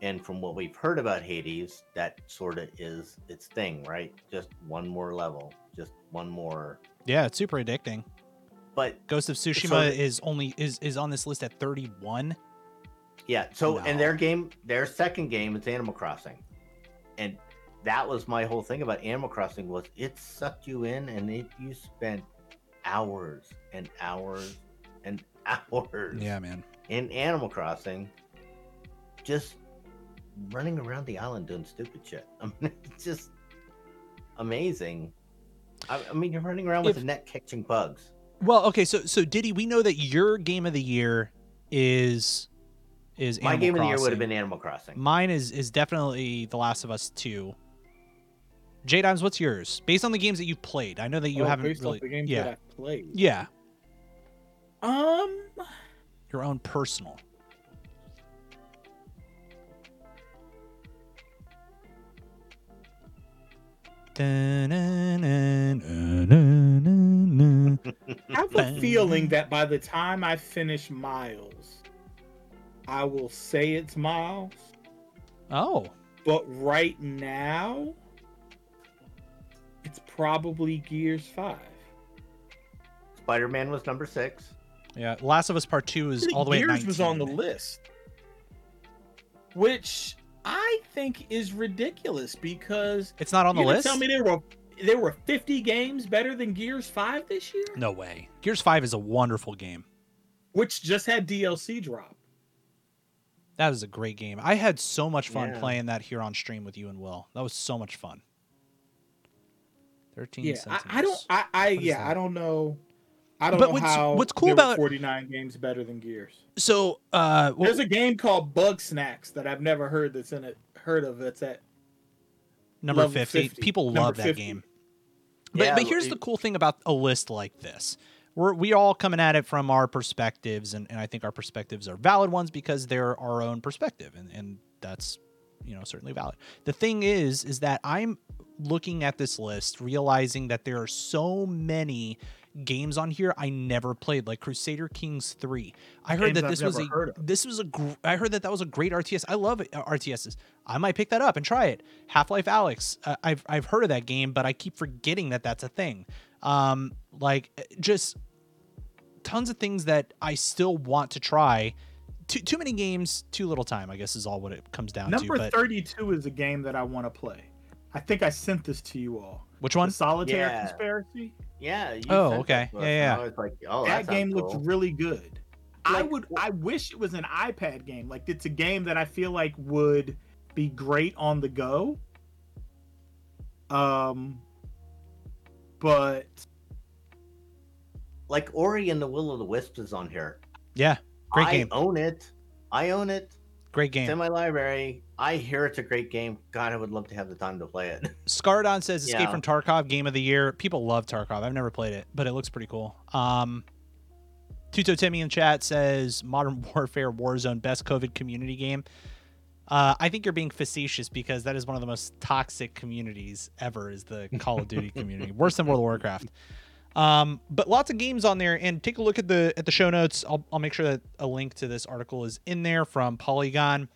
And from what we've heard about Hades, that sort of is its thing, right? Just one more level, just one more. Yeah, it's super addicting. But Ghost of Tsushima So- is only is is on this list at 31. Yeah. So, and their game, their second game is Animal Crossing, and that was my whole thing about Animal Crossing was it sucked you in, and it you spent hours and hours and [LAUGHS] hours Yeah, man. in Animal Crossing, just running around the island doing stupid shit. [LAUGHS] I mean, it's just amazing. I, I mean, you're running around with If- a net catching bugs. Well, okay, so so Diddy, we know that your game of the year is is My Animal game of the year would Crossing. have been Animal Crossing. Mine is is definitely The Last of Us 2. J Dimes, what's yours? Based on the games that you've played. I know that you Oh, haven't based really off the games Yeah. that I played. Yeah, Um, your own personal. I have a feeling that by the time I finish Miles, I will say it's Miles. Oh, But right now, it's probably Gears Five. Spider Man was number six. yeah. Last of Us Part Two is all the way at Gears 19. was on the list, which I think is ridiculous because It's not on the list. Tell me there were there were 50 games better than Gears Five this year, No way. Gears Five is a wonderful game. which just had DLC drop. That is a great game. I had so much fun Yeah. playing that here on stream with you and Will. That was so much fun. Thirteen. Yeah, I, I don't. I, I yeah, that? I don't know. I don't But know what's- how. what's cool about- 49 games better than Gears. So, uh, well, There's a game called Bugsnax that I've never heard that's in it. Heard of that's at number 50. 50. People Number love that game. But, Yeah, but here's it- the cool thing about a list like this. We're we all coming at it from our perspectives, and, and I think our perspectives are valid ones because they're our own perspective, and, and that's you know certainly valid. The thing is, is that I'm looking at this list, realizing that there are so many games on here I never played, like Crusader Kings Three. I heard Games that I've this was a never heard this was a gr- I heard that that was a great RTS. I love uh, RTSs. I might pick that up and try it. Half Life Alyx. Uh, I've I've heard of that game, but I keep forgetting that that's a thing. Um, like uh, just tons of things that I still want to try. Too too many games, too little time. I guess is all what it comes down number to. But 32 is a game that I want to play. I think I sent this to you all. which The one? Solitaire Yeah. Conspiracy. Yeah. You Oh, okay. that Yeah, yeah. I was like, oh, that that, game sounds looks really good. I would. I wish it was an iPad game. Like it's a game that I feel like would be great on the go. Um, but like Ori and the Will of the Wisps is on here. Yeah, great I game. own it. I own it. Great It's game. in my library. I hear it's a great game. God, I would love to have the time to play it. [LAUGHS] Scardon says Escape Yeah. from Tarkov game of the year. People love Tarkov. I've never played it, but it looks pretty cool. Um Tuto Timmy in chat says Modern [LAUGHS] Warfare Warzone best COVID community game. Uh, I think you're being facetious because that is one of the most toxic communities ever. Is the Call of Duty [LAUGHS] community worse than World of Warcraft? Um, but lots of games on there, and take a look at the at the show notes. I'll I'll make sure that a link to this article is in there from Polygon.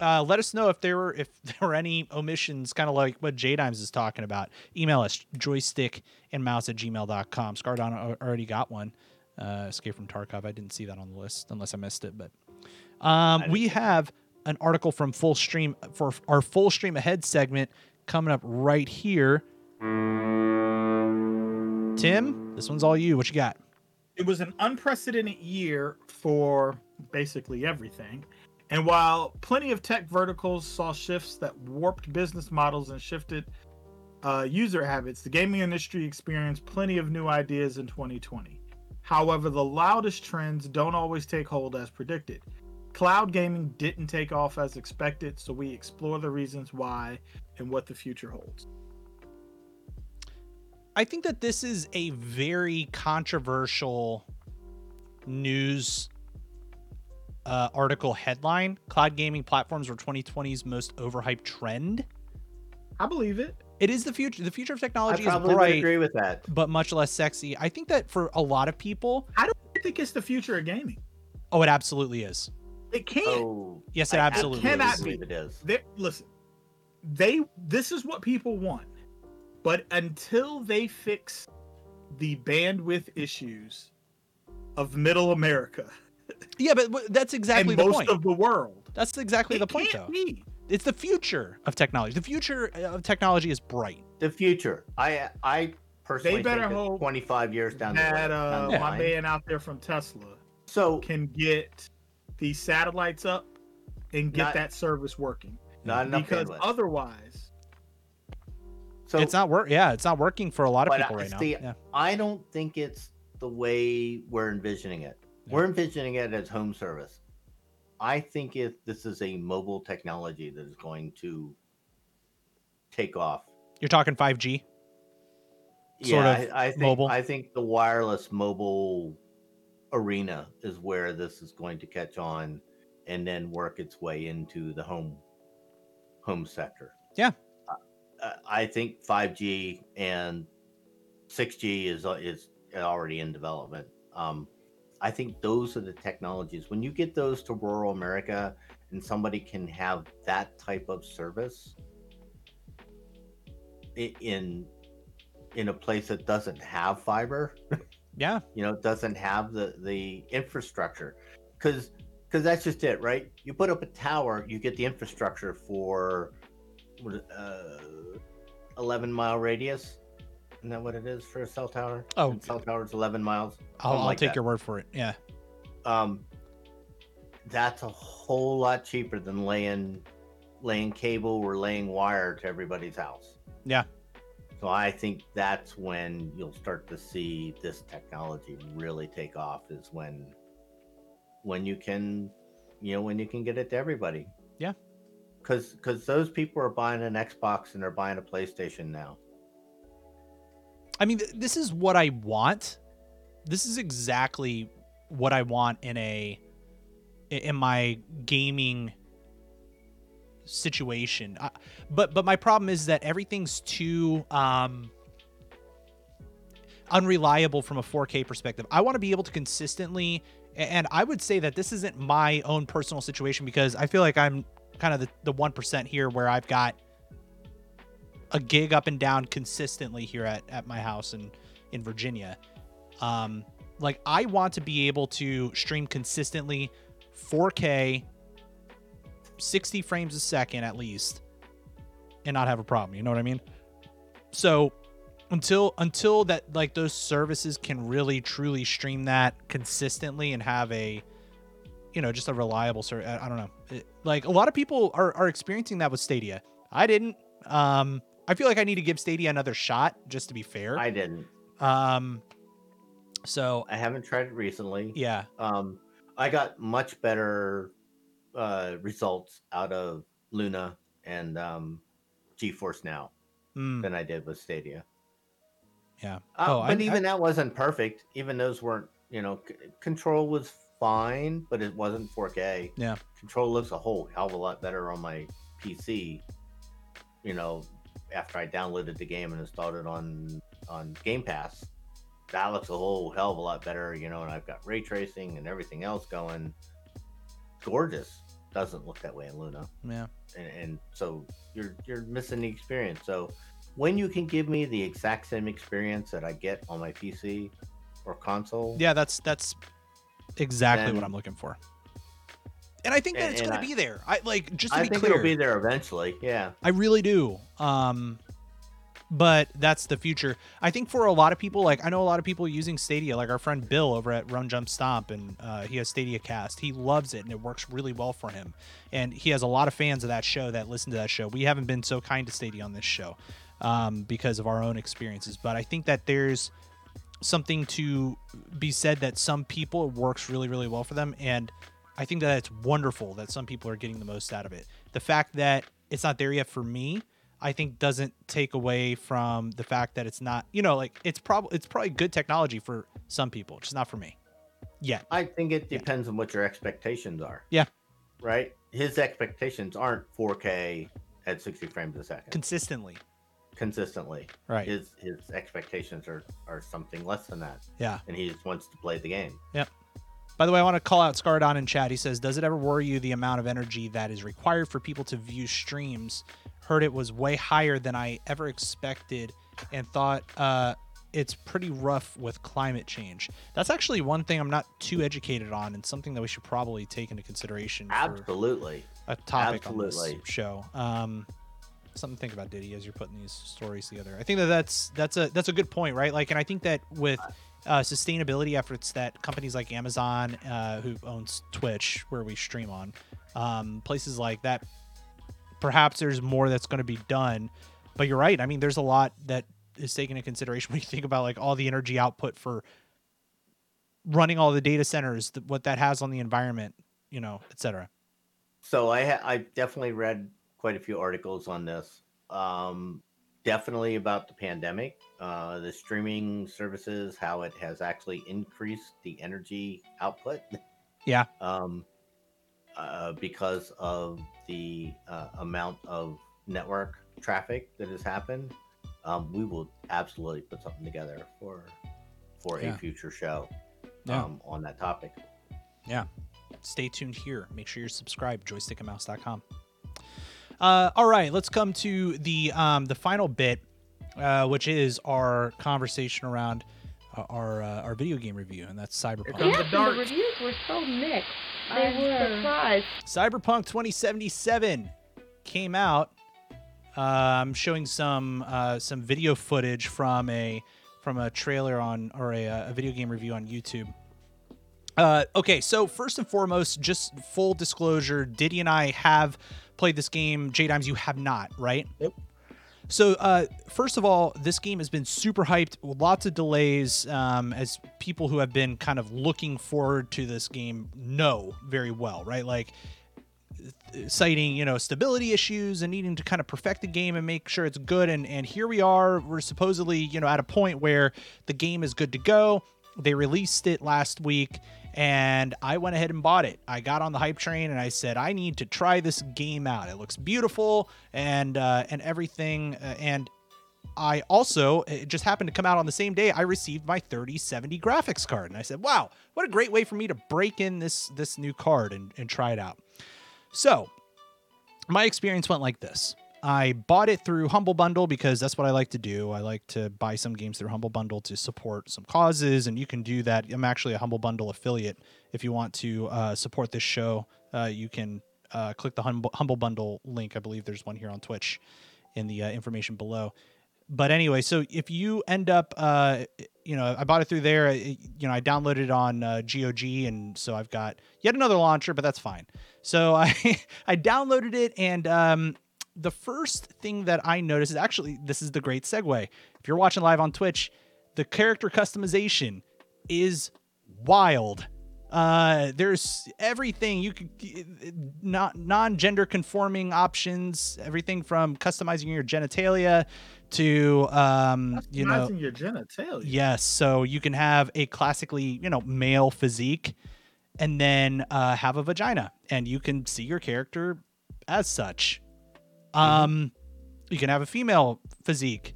Uh, let us know if there were if [LAUGHS] there were any omissions, kind of like what J Dimes is talking about. Email us joystick and mouse at gmail.com. Scardon al- already got one. Uh, Escape from Tarkov. I didn't see that on the list unless I missed it. But um, we have an article from Full Stream for our Full Stream Ahead segment coming up right here. Tim, this one's all you. What you got? it was an unprecedented year for basically everything. And while plenty of tech verticals saw shifts that warped business models and shifted uh, user habits, the gaming industry experienced plenty of new ideas in 2020. However, the loudest trends don't always take hold as predicted. Cloud gaming didn't take off as expected, so we explore the reasons why and what the future holds. I think that this is a very controversial news uh, article headline: "Cloud gaming platforms were 2020's most overhyped trend." I believe it. It is the future. The future of I technology is probably would bright, agree with that. but much less sexy. I think that for a lot of people, I don't think it's the future of gaming. oh, it absolutely is. It can't. Oh, Yes, it I absolutely cannot is. be. believe it is. They, listen, they. This is what people want, but until they fix the bandwidth issues of Middle America Yeah, but that's exactly and the most point. of the world, that's exactly it the point, can't though. be. It's the future of technology. The future uh, of technology is bright. The future. I I personally they better think it's hope 25 years down the, that road, uh, my man out there from Tesla So can get these satellites up and get Not- that service working. not enough because bandwidth. otherwise, so it's not work. Yeah, it's not working for a lot of people uh, right now. see, Yeah. I don't think it's the way we're envisioning it. We're envisioning it as home service. I think if this is a mobile technology that is going to take off. You're talking 5G. Sort yeah, of I, I think mobile. I think the wireless mobile arena is where this is going to catch on and then work its way into the home home sector. Yeah. Uh, I think 5G and 6G is is already in development. Um, I think those are the technologies. When you get those to rural America and somebody can have that type of service in in a place that doesn't have fiber, Yeah. [LAUGHS] you know, doesn't have the the infrastructure, because because that's just it, right? You put up a tower, you get the infrastructure for what, is it, uh, eleven mile radius. Isn't that what it is for a cell tower? Oh. And cell tower's eleven miles. I'll, Something I'll like take that. your word for it. Yeah. Um, that's a whole lot cheaper than laying laying cable or laying wire to everybody's house. Yeah. So I think that's when you'll start to see this technology really take off is when when you can you know when you can get it to everybody. Yeah. Cuz cuz those people are buying an Xbox and they're buying a PlayStation now. I mean, th- this is what I want. This is exactly what I want in a in my gaming situation. I, but but my problem is that everything's too um unreliable from a 4K perspective. I want to be able to consistently and I would say that this isn't my own personal situation because I feel like I'm kind of the, the 1% here where I've got a gig up and down consistently here at, at my house in in Virginia. Um, like I want to be able to stream consistently 4K 60 frames a second at least and not have a problem, you know what I mean? So until until that like those services can really truly stream that consistently and have a you know just a reliable I, I don't know It- like a lot of people are, are experiencing that with stadia i didn't um i feel like i need to give stadia another shot just to be fair I didn't. um so I haven't tried it recently. yeah Um, I got much better uh, results out of Luna and um, GeForce Now mm, than I did with Stadia. yeah Uh, Oh, I- but I- even that wasn't perfect. Even those weren't, you know, c- control was fine, but it wasn't 4K. Yeah. Control looks a whole hell of a lot better on my PC. You know, after I downloaded the game and installed it on on Game Pass, that looks a whole hell of a lot better. You know, and I've got ray tracing and everything else going. Gorgeous. Doesn't look that way in Luna yeah and, and so you're you're missing the experience. So when you can give me the exact same experience that I get on my PC or console, yeah that's that's exactly what i'm looking for and i think that And- it's gonna be there i like just to I be think clear it'll be there eventually. Yeah, I really do. Um, but that's the future. I think for a lot of people, like I know a lot of people using Stadia, like our friend Bill over at Run Jump Stomp, and uh, he has Stadia Cast. He loves it, and it works really well for him. And he has a lot of fans of that show that listen to that show. We haven't been so kind to Stadia on this show um, because of our own experiences, but I think that there's something to be said that some people it works really, really well for them, and I think that it's wonderful that some people are getting the most out of it. The fact that it's not there yet for me, I think doesn't take away from the fact that it's not, you know, like it's probably it's probably good technology for some people, just not for me. Yeah. I think it Yeah. depends on what your expectations are. Yeah. Right? His expectations aren't 4K at 60 frames a second Consistently. consistently. Right. His his expectations are are something less than that. Yeah. And he just wants to play the game. By the way, I want to call out Scardon in chat. He says, "Does it ever worry you the amount of energy that is required for people to view streams? Heard it was way higher than I ever expected, and thought uh, it's pretty rough with climate change. That's actually one thing I'm not too educated on, and something that we should probably take into consideration Absolutely. a topic on this show. Um, something to think about, Diddy, as you're putting these stories together. I think that that's that's a that's a good point, right? Like, and I think that with uh, sustainability efforts that companies like Amazon, uh, who owns Twitch, where we stream on, um, places like that, perhaps there's more that's going to be done. But you're right. I mean, there's a lot that is taken into consideration [LAUGHS] when you think about like all the energy output for running all the data centers, th- what that has on the environment, you know, et cetera. So I ha- I definitely read quite a few articles on this. Um, definitely about the pandemic, uh, the streaming services, how it has actually increased the energy output. Yeah. Um, uh, because of the uh, amount of network traffic that has happened, um, we will absolutely put something together for for Yeah. a future show Yeah. um, on that topic. Yeah. Stay tuned here. Make sure you're subscribed, joystickandmouse.com. Uh, all right, let's come to the um, the final bit, uh, which is our conversation around uh, our uh, our video game review, and that's Cyberpunk. comes Yes, the the reviews were so mixed. They I'm were. surprised. Cyberpunk 2077 came out. I'm showing some uh, some video footage from a from a trailer on or a, a video game review on YouTube. Uh, okay, so first and foremost, just full disclosure, Diddy and I have played this game. J Dimes, you have not, right? Nope. So, uh, first of all, this game has been super hyped. Lots of delays, um, as people who have been kind of looking forward to this game know very well, right? Like, citing you know stability issues and needing to kind of perfect the game and make sure it's good and and here we are we're supposedly you know at a point where the game is good to go they released it last week and I went ahead and bought it. I got on the hype train and I said I need to try this game out. It looks beautiful and uh, and everything. Uh, and I also it just happened to come out on the same day I received my 3070 graphics card, and I said, "Wow, what a great way for me to break in this this new card and, and try it out." So, my experience went like this. I bought it through Humble Bundle because that's what I like to do. I like to buy some games through Humble Bundle to support some causes, and you can do that. I'm actually a Humble Bundle affiliate. If you want to uh, support this show, uh, you can uh, click the Humble, Humble Bundle link. I believe there's one here on Twitch in the uh, information below. But anyway, so if you end up, uh, you know, I bought it through there. you know, I downloaded it on uh, GOG, and so I've got yet another launcher, but that's fine. So [LAUGHS] I I downloaded it, and um, the first thing that I noticed is actually this is the great segue. If you're watching live on Twitch, the character customization is wild. Uh, there's everything you could not non-gender conforming options, everything from customizing your genitalia to um, you know your genitalia. Yes, so you can have a classically, you know, male physique and then uh, have a vagina and you can see your character as such. Um you can have a female physique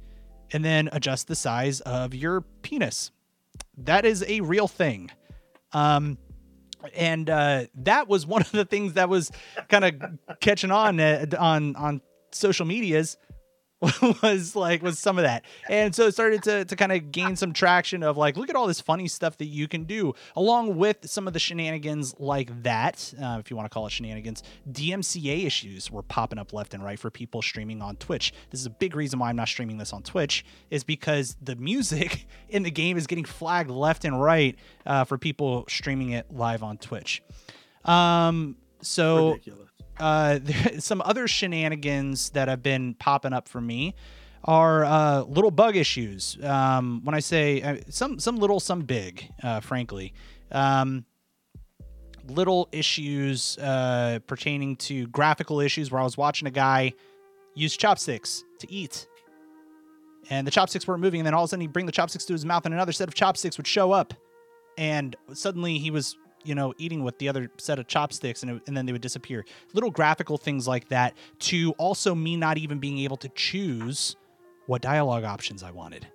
and then adjust the size of your penis. That is a real thing. Um and uh, that was one of the things that was kind of catching on uh, on on social medias [LAUGHS] was like was some of that. And so it started to, to kind of gain some traction of like look at all this funny stuff that you can do along with some of the shenanigans like that uh, if you want to call it shenanigans. Dmca issues were popping up left and right for people streaming on twitch. This is a big reason why i'm not streaming this on twitch is because the music [LAUGHS] in the game is getting flagged left and right uh, for people streaming it live on twitch. Um so Ridiculous. Uh, [LAUGHS] some other shenanigans that have been popping up for me are uh, little bug issues. Um, when I say uh, some, some little, some big, uh, frankly. Um, little issues uh, pertaining to graphical issues where I was watching a guy use chopsticks to eat. And the chopsticks weren't moving, and then all of a sudden he'd bring the chopsticks to his mouth, and another set of chopsticks would show up. and suddenly he was you know eating with the other set of chopsticks and, it, and then they would disappear. Little graphical things like that to also me not even being able to choose what dialogue options i wanted.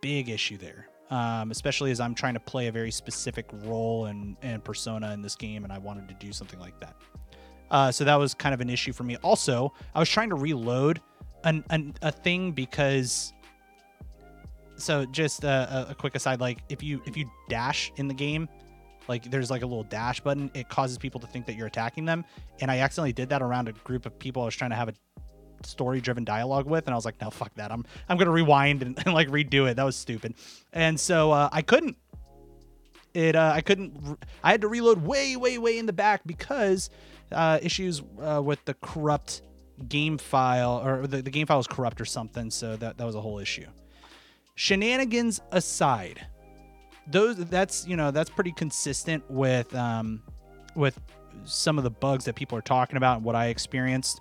Big issue there um, especially as i'm trying to play a very specific role and, and persona in this game and i wanted to do something like that. Uh, so that was kind of an issue for me. Also i was trying to reload an, an, a thing because so just a, a quick aside like if you if you dash in the game like there's like a little dash button. It causes people to think that you're attacking them. And i accidentally did that around a group of people i was trying to have a story driven dialogue with. And i was like no fuck that. I'm i'm gonna rewind and, [LAUGHS] and like redo it. That was stupid. And so uh, i couldn't. It uh, i couldn't re- i had to reload way way way in the back because uh, issues uh, with the corrupt game file or the, the game file was corrupt or something. So that, that was a whole issue. Shenanigans aside those that's you know that's pretty consistent with um with some of the bugs that people are talking about and what i experienced.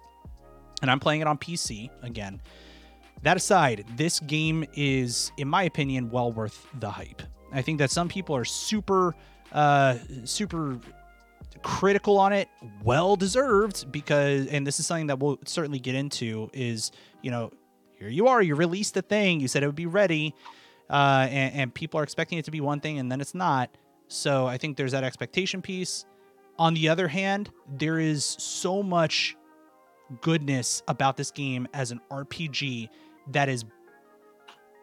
And i'm playing it on pc again. That aside this game is in my opinion well worth the hype. I think that some people are super uh super critical on it well deserved because and this is something that we'll certainly get into is you know here you are you released the thing you said it would be ready uh, and, and people are expecting it to be one thing and then it's not so i think there's that expectation piece on the other hand there is so much goodness about this game as an rpg that is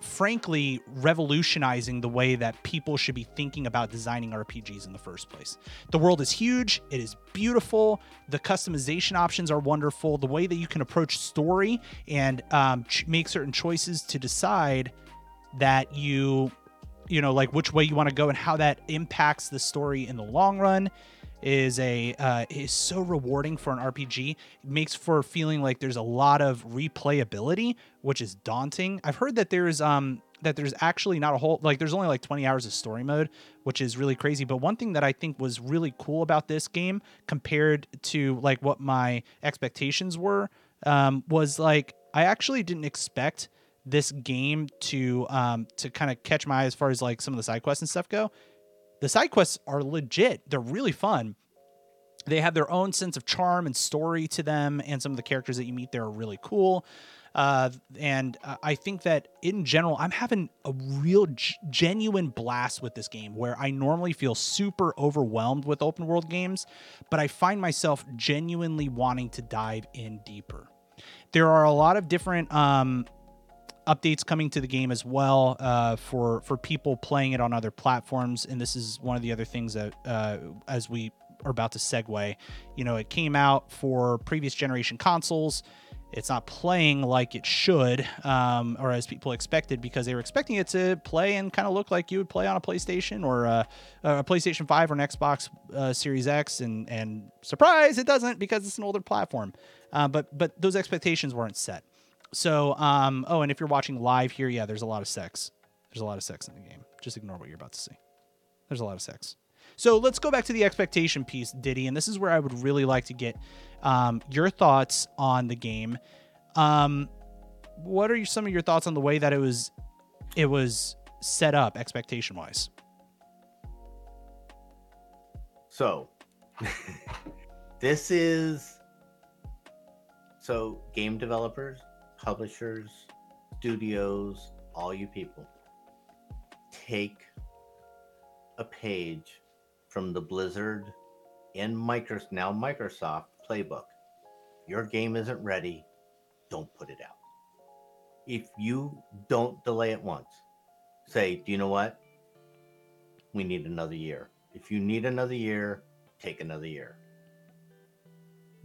frankly revolutionizing the way that people should be thinking about designing RPGs in the first place. The world is huge, it is beautiful, the customization options are wonderful, the way that you can approach story and um, ch- make certain choices to decide that you you know like which way you want to go and how that impacts the story in the long run is a uh, is so rewarding for an RPG. It makes for feeling like there's a lot of replayability, which is daunting. I've heard that there's um that there's actually not a whole like there's only like 20 hours of story mode, which is really crazy. But one thing that I think was really cool about this game compared to like what my expectations were um, was like I actually didn't expect this game to um to kind of catch my eye as far as like some of the side quests and stuff go the side quests are legit. They're really fun. They have their own sense of charm and story to them, and some of the characters that you meet there are really cool. Uh, and uh, I think that in general, I'm having a real g- genuine blast with this game where I normally feel super overwhelmed with open world games, but I find myself genuinely wanting to dive in deeper. There are a lot of different um, updates coming to the game as well uh, for for people playing it on other platforms. And this is one of the other things that uh, as we are about to segue, you know, it came out for previous generation consoles. It's not playing like it should, um, or as people expected, because they were expecting it to play and kind of look like you would play on a PlayStation or a, a PlayStation 5 or an Xbox uh, Series X. And and surprise, it doesn't because it's an older platform. Uh, but but those expectations weren't set. So, um, oh, and if you're watching live here, yeah, there's a lot of sex. There's a lot of sex in the game. Just ignore what you're about to see. There's a lot of sex. So let's go back to the expectation piece, Diddy, and this is where I would really like to get um, your thoughts on the game. Um, what are some of your thoughts on the way that it was it was set up expectation wise? So, [LAUGHS] this is so game developers publishers, studios, all you people, take a page from the Blizzard and Microsoft, now Microsoft playbook. Your game isn't ready, don't put it out. If you don't delay it once, say, do you know what? We need another year. If you need another year, take another year.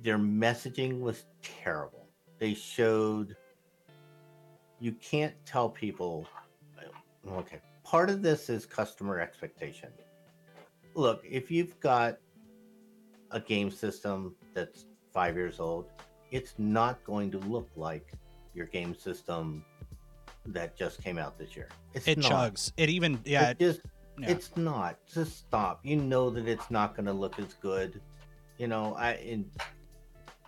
Their messaging was terrible. They showed you can't tell people okay part of this is customer expectation. Look if you've got a game system that's five years old it's not going to look like your game system that just came out this year. It's it not. chugs. It even yeah it just yeah. it's not. Just stop. You know that it's not going to look as good you know i and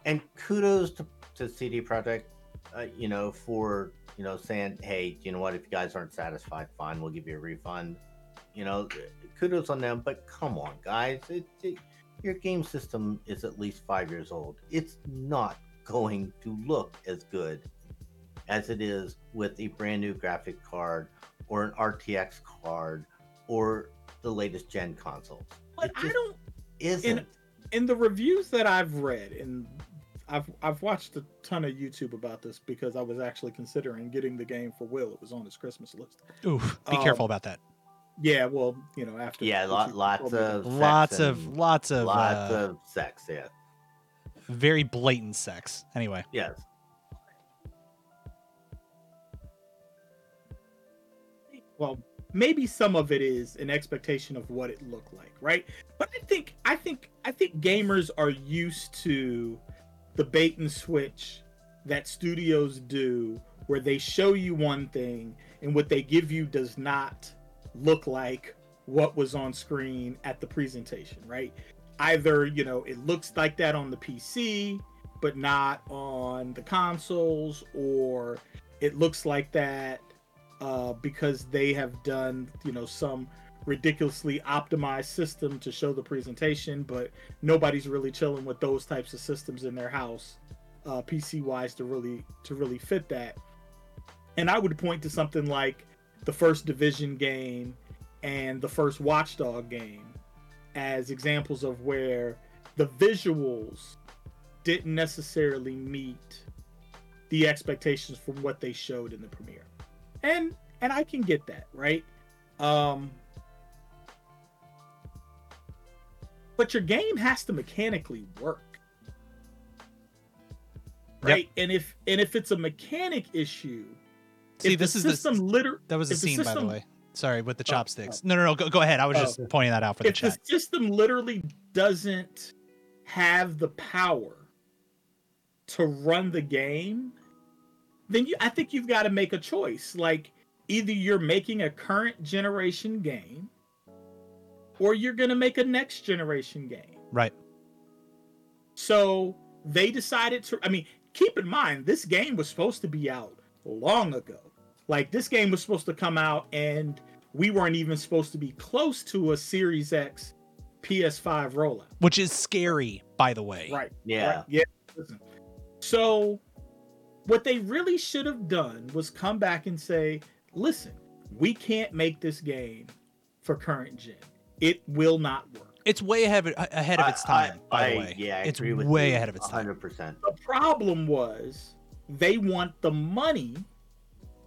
and kudos to, to CD Projekt uh, you know for you know saying hey you know what if you guys aren't satisfied fine we'll give you a refund You know, kudos on them, but come on, guys. It, it, your game system is at least five years old. It's not going to look as good as it is with a brand new graphic card or an RTX card or the latest gen consoles. But I don't Isn't. in the reviews that I've read, and I've I've watched a ton of YouTube about this because I was actually considering getting the game for Will. It was on his Christmas list. Ooh, be Um, careful about that. Yeah, well, you know, after Yeah, lot, lots told me about- of Lots of lots of lots uh, of sex. Yeah. very blatant sex. Anyway, Yes. well, maybe some of it is an expectation of what it looked like, right? But I think I think I think gamers are used to the bait and switch that studios do where they show you one thing and what they give you does not look like what was on screen at the presentation, right? Either, you know, it looks like that on the PC but not on the consoles or it looks like that uh, because they have done you know some ridiculously optimized system to show the presentation but nobody's really chilling with those types of systems in their house uh, pc wise to really to really fit that. And i would point to something like the first division game and the first watchdog game as examples of where the visuals didn't necessarily meet the expectations from what they showed in the premiere. And and i can get that right? Um but your game has to mechanically work right and if and if it's a mechanic issue see, this the is system the liter- that was a if the scene by the way. Sorry, with the Oh, chopsticks. Oh. No, no, no. Go, go ahead. I was Oh, just pointing that out for the if chat. the system literally doesn't have the power to run the game, then you I think you've got to make a choice. Like either you're making a current generation game or you're going to make a next generation game. Right. So they decided to I mean, keep in mind this game was supposed to be out long ago. Like this game was supposed to come out and we weren't even supposed to be close to a Series X PS5 rollout. Which is scary, by the way. Right. Yeah. Right. Yeah. Listen. So, what they really should have done was come back and say, "Listen, we can't make this game for current gen. It will not work." It's way ahead of, ahead of its I- time, I- by the way. Yeah, I it's agree with way you ahead of its time. 100%. The problem was they want the money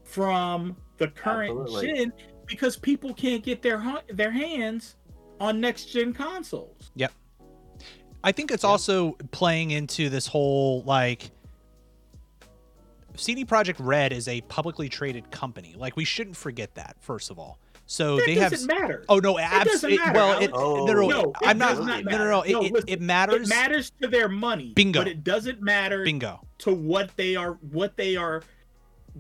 from the current Absolutely. gen because people can't get their their hands on next gen consoles. Yep. I think it's also playing into this whole like CD Projekt Red is a publicly traded company. Like we shouldn't forget that first of all. So That they have doesn't matter. Oh no, absolutely. Well, it, no, Oh, no, No, I'm not. not no, no, no. It, No, listen, it matters. It matters to their money, Bingo. but it doesn't matter Bingo. to what they are, what they are,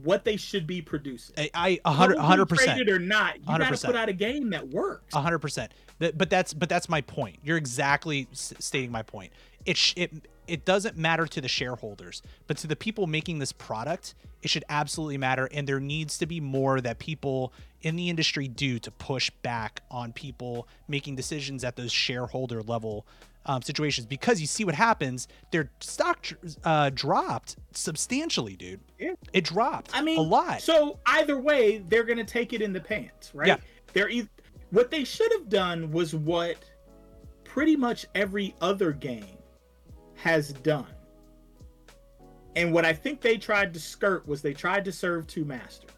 what they should be producing. I, I a hundred, a Publicly hundred percent. traded or not, you got to put out a game that works. Hundred percent. But that's but that's my point. You're exactly s- stating my point. It sh- it it doesn't matter to the shareholders, but to the people making this product, it should absolutely matter. And there needs to be more that people in the industry do to push back on people making decisions at those shareholder level um, situations. Because you see what happens, their stock uh, dropped substantially, dude. Yeah. It dropped. I mean, a lot. So either way, they're gonna take it in the pants, right? Yeah. They're e- what they should have done was what pretty much every other game has done. And what I think they tried to skirt was they tried to serve two masters.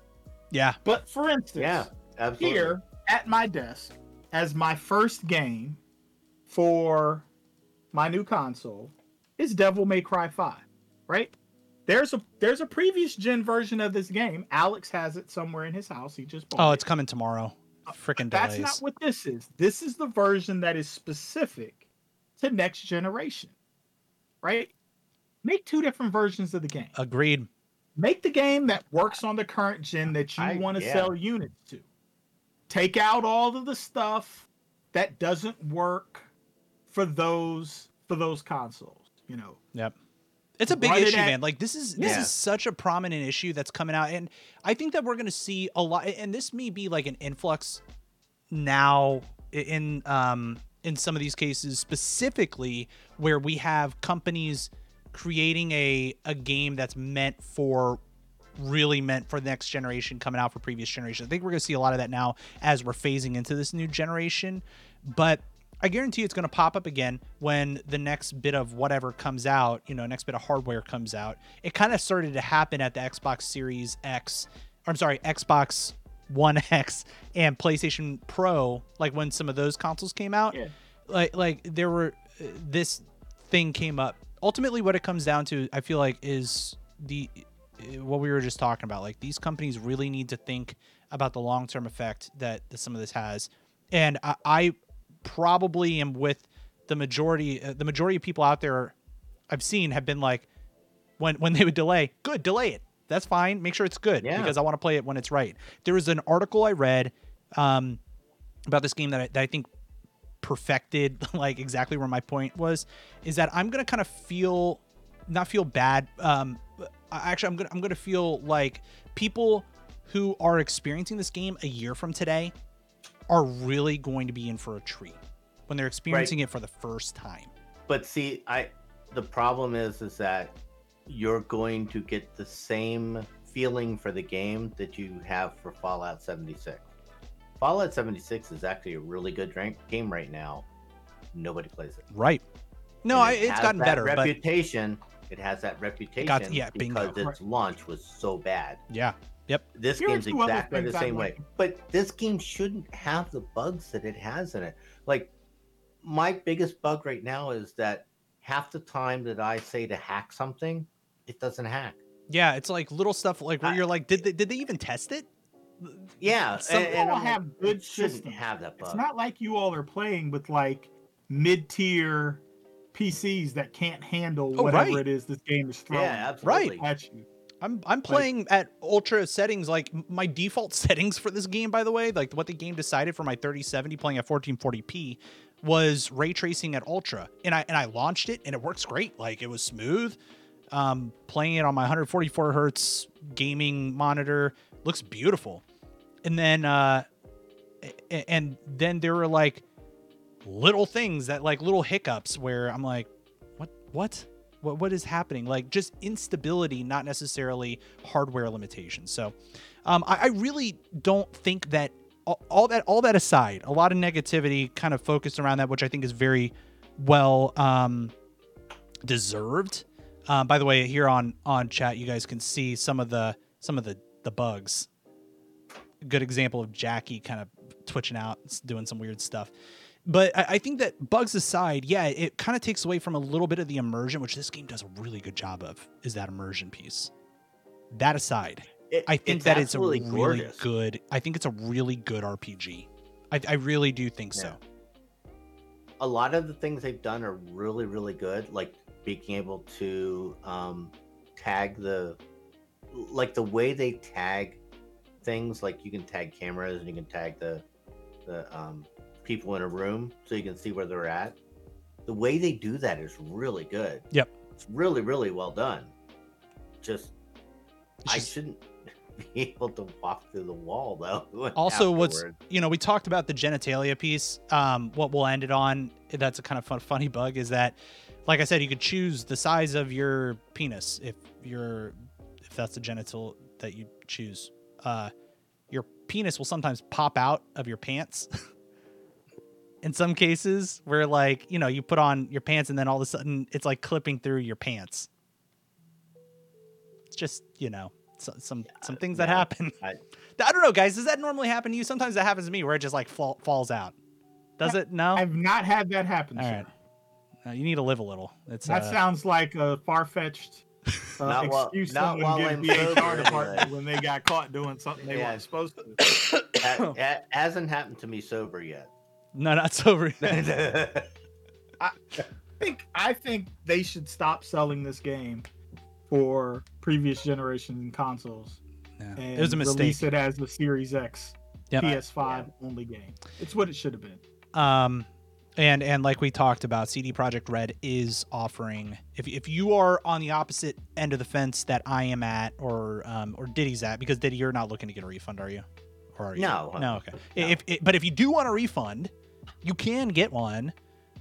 Yeah. But for instance, Yeah, absolutely. here at my desk as my first game for my new console is Devil May Cry 5, right? There's a there's a previous gen version of this game. Alex has it somewhere in his house. He just bought Oh, it. it's coming tomorrow. Uh, Freaking That's delays. not what this is. This is the version that is specific to next generation. Right? Make two different versions of the game. Agreed. Make the game that works on the current gen that you want to yeah. sell units to. Take out all of the stuff that doesn't work for those for those consoles, you know. Yep. It's a big Run issue, at- man. Like this is this is such a prominent issue that's coming out, and I think that we're going to see a lot. And this may be like an influx now in um in some of these cases specifically where we have companies creating a a game that's meant for really meant for the next generation coming out for previous generation. I think we're going to see a lot of that now as we're phasing into this new generation. But I guarantee it's going to pop up again when the next bit of whatever comes out, you know, next bit of hardware comes out. It kind of started to happen at the Xbox Series X, I'm sorry, Xbox One X and PlayStation Pro, like when some of those consoles came out. Yeah. Like like there were uh, this thing came up. Ultimately what it comes down to, I feel like is the uh, what we were just talking about. Like these companies really need to think about the long-term effect that, that some of this has. And I, I probably am with the majority uh, the majority of people out there I've seen have been like when when they would delay, good, delay it. That's fine. Make sure it's good Yeah. because I want to play it when it's right. There was an article I read um, about this game that I, that I think perfected [LAUGHS] like exactly where my point was is that I'm gonna kind of feel not feel bad. Um, actually, I'm gonna I'm gonna feel like people who are experiencing this game a year from today are really going to be in for a treat when they're experiencing it for the first time. But see, I the problem is is that you're going to get the same feeling for the game that you have for Fallout 76. Fallout 76 is actually a really good drink, game right now. Nobody plays it. Right. No, And I, it it's gotten that better, but reputation. It has that reputation yeah, bingo. because its launch was so bad. yeah, Yep. This Here game's exactly the same way. like. But this game shouldn't have the bugs that it has in it. Like my biggest bug right now is that half the time that I say to hack something, it doesn't hack. yeah, it's like little stuff like where I- you're like, did they, did they even test it? Yeah, Some and, and I'm have good shouldn't systems. have that bug. It's not like you all are playing with like mid-tier PCs that can't handle Oh, whatever right. it is this game is throwing yeah, absolutely. at you. I'm I'm playing at ultra settings. Like my default [LAUGHS] settings for this game, by the way, like what the game decided for my 3070 playing at 1440p was ray tracing at ultra, and I and I launched it and it works great. Like it was smooth. Um, playing it on my 144 hertz gaming monitor looks beautiful, and then uh, and then there were like little things that like little hiccups where I'm like, what what? What what is happening? Like just instability not necessarily hardware limitations. So um, I, I really don't think that all, all that all that aside a lot of negativity kind of focused around that which i think is very well um, deserved. Um, by the way here on on chat you guys can see some of the some of the the bugs good example of jackie kind of twitching out doing some weird stuff but I, I think that bugs aside, yeah, it kind of takes away from a little bit of the immersion, which this game does a really good job of. Is that immersion piece? That aside, It- I think that it's a really gorgeous. good. I think it's a really good RPG. I, I really do think so. a lot of the things they've done are really really good like being able to um tag the like the way they tag things like you can tag cameras and you can tag the the um people in a room so you can see where they're at the way they do that is really good Yep. it's really really well done just It's i shouldn't [LAUGHS] be able to walk through the wall though [LAUGHS] Also, what's you know, we talked about the genitalia piece. Um, what we'll end it on, that's a kind of fun, funny bug, is that, like I said, you could choose the size of your penis if you're, if that's the genital that you choose. Uh, your penis will sometimes pop out of your pants. [LAUGHS] In some cases, where like you know you put on your pants and then all of a sudden it's like clipping through your pants. It's just you know so, some some things that no, happen. [LAUGHS] I- I don't know, guys. Does that normally happen to you? Sometimes that happens to me where it just like fall, falls out. Does it? No. I've not had that happen. All sir. right. Uh, you need to live a little. It's That uh, sounds like a far-fetched uh, Not while- excuse not while someone I'm gives the HR sober, department when they got caught doing something they Yeah. weren't supposed to. [COUGHS] that, that hasn't happened to me sober yet no, not sober. [LAUGHS] I think I think they should stop selling this game for previous generation consoles Yeah. and It was a mistake. release it as the Series X Yep. PS5 only game. It's what it should have been. Um, and and like we talked about, CD Projekt Red is offering if if you are on the opposite end of the fence that I am at, or um, or Diddy's at, because Diddy, you're not looking to get a refund, are you? or are you? No. No. Okay. No. If it, but if you do want a refund, you can get one.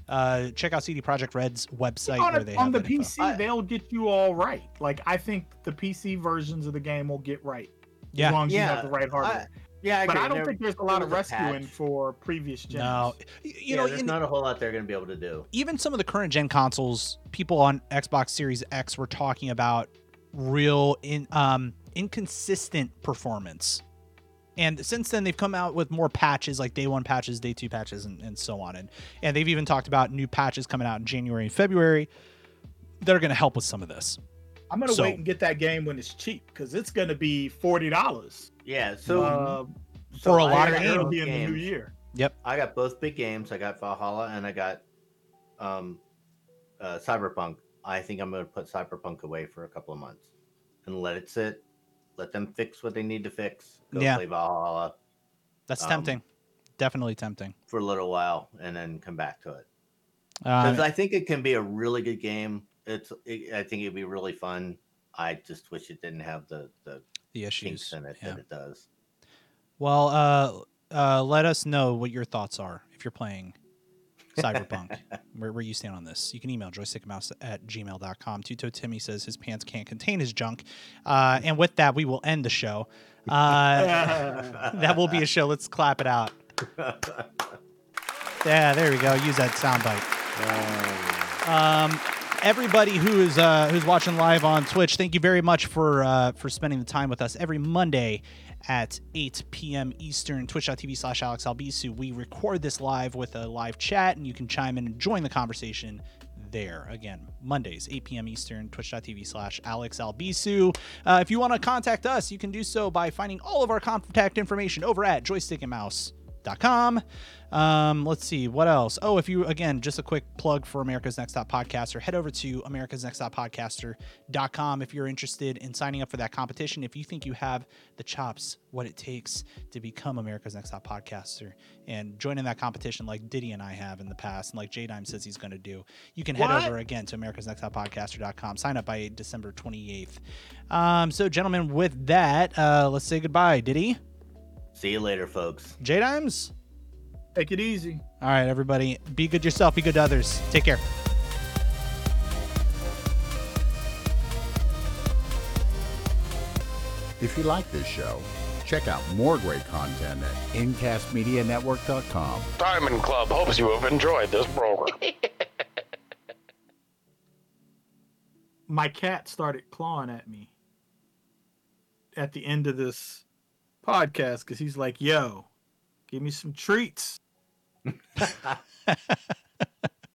Uh, check out CD Projekt Red's website on, where a- they on have the that info. PC, they'll get you all right. Like I think the PC versions of the game will get right. Yeah. As long as you Yeah, have the right hardware. Yeah, I but. I don't There- think there's a lot of rescuing for previous gens. No, Y- you yeah, know, there's in- not a whole lot they're going to be able to do. even some of the current gen consoles, people on Xbox Series X were talking about real in um inconsistent performance. And since then they've come out with more patches like day one patches, day two patches, and, and so on. And and they've even talked about new patches coming out in January and February that are gonna help with some of this. I'm gonna So- wait and get that game when it's cheap because it's gonna be forty dollars. Yeah, so uh, so for a I lot of got games. both early in the new year. Yep. I got both big games. I got Valhalla and I got um, uh, Cyberpunk. I think I'm going to put Cyberpunk away for a couple of months and let it sit. Let them fix what they need to fix. Go Yeah. play Valhalla That's Um, tempting. Definitely tempting. for a little while and then come back to it. Uh, Because I think it can be a really good game. It's. It, I think it'd be really fun. I just wish it didn't have the the the issues. in it yeah. that it does. Well, uh, uh, let us know what your thoughts are if you're playing Cyberpunk. [LAUGHS] where, where you stand on this. You can email joystickmouse at gmail.com. Tuto Timmy says his pants can't contain his junk. Uh, and with that, we will end the show. [LAUGHS] Uh, [LAUGHS] that will be a show. Let's clap it out. Yeah, there we go. Use that soundbite. Um, everybody who is uh, who's watching live on Twitch, thank you very much for uh, for spending the time with us every Monday at 8 p.m. Eastern. Twitch.tv slash Alex Albisu. We record this live with a live chat, and you can chime in and join the conversation there. Again, Mondays, 8 p.m. Eastern, twitch.tv slash Alex Albisu. Uh, if you want to contact us, you can do so by finding all of our contact information over at joystickandmouse.com. Um, let's see what else. Oh, if you again, just a quick plug for America's Next Top Podcaster, head over to America's Next Top Podcaster.com if you're interested in signing up for that competition. If you think you have the chops, what it takes to become America's Next Top Podcaster and join in that competition like Diddy and I have in the past, and like J Dime says he's going to do, you can head over again to America's Next Top Podcaster.com. Sign up by December 28th. Um, so, gentlemen, with that, uh, let's say goodbye. Diddy, See you later, folks. J Dimes. Take it easy. All right, everybody. Be good yourself. Be good to others. Take care. If you like this show, check out more great content at incastmedianetwork.com. Diamond Club hopes you have enjoyed this program. [LAUGHS] My cat started clawing at me at the end of this podcast because he's like, yo, give me some treats. [LAUGHS] [LAUGHS]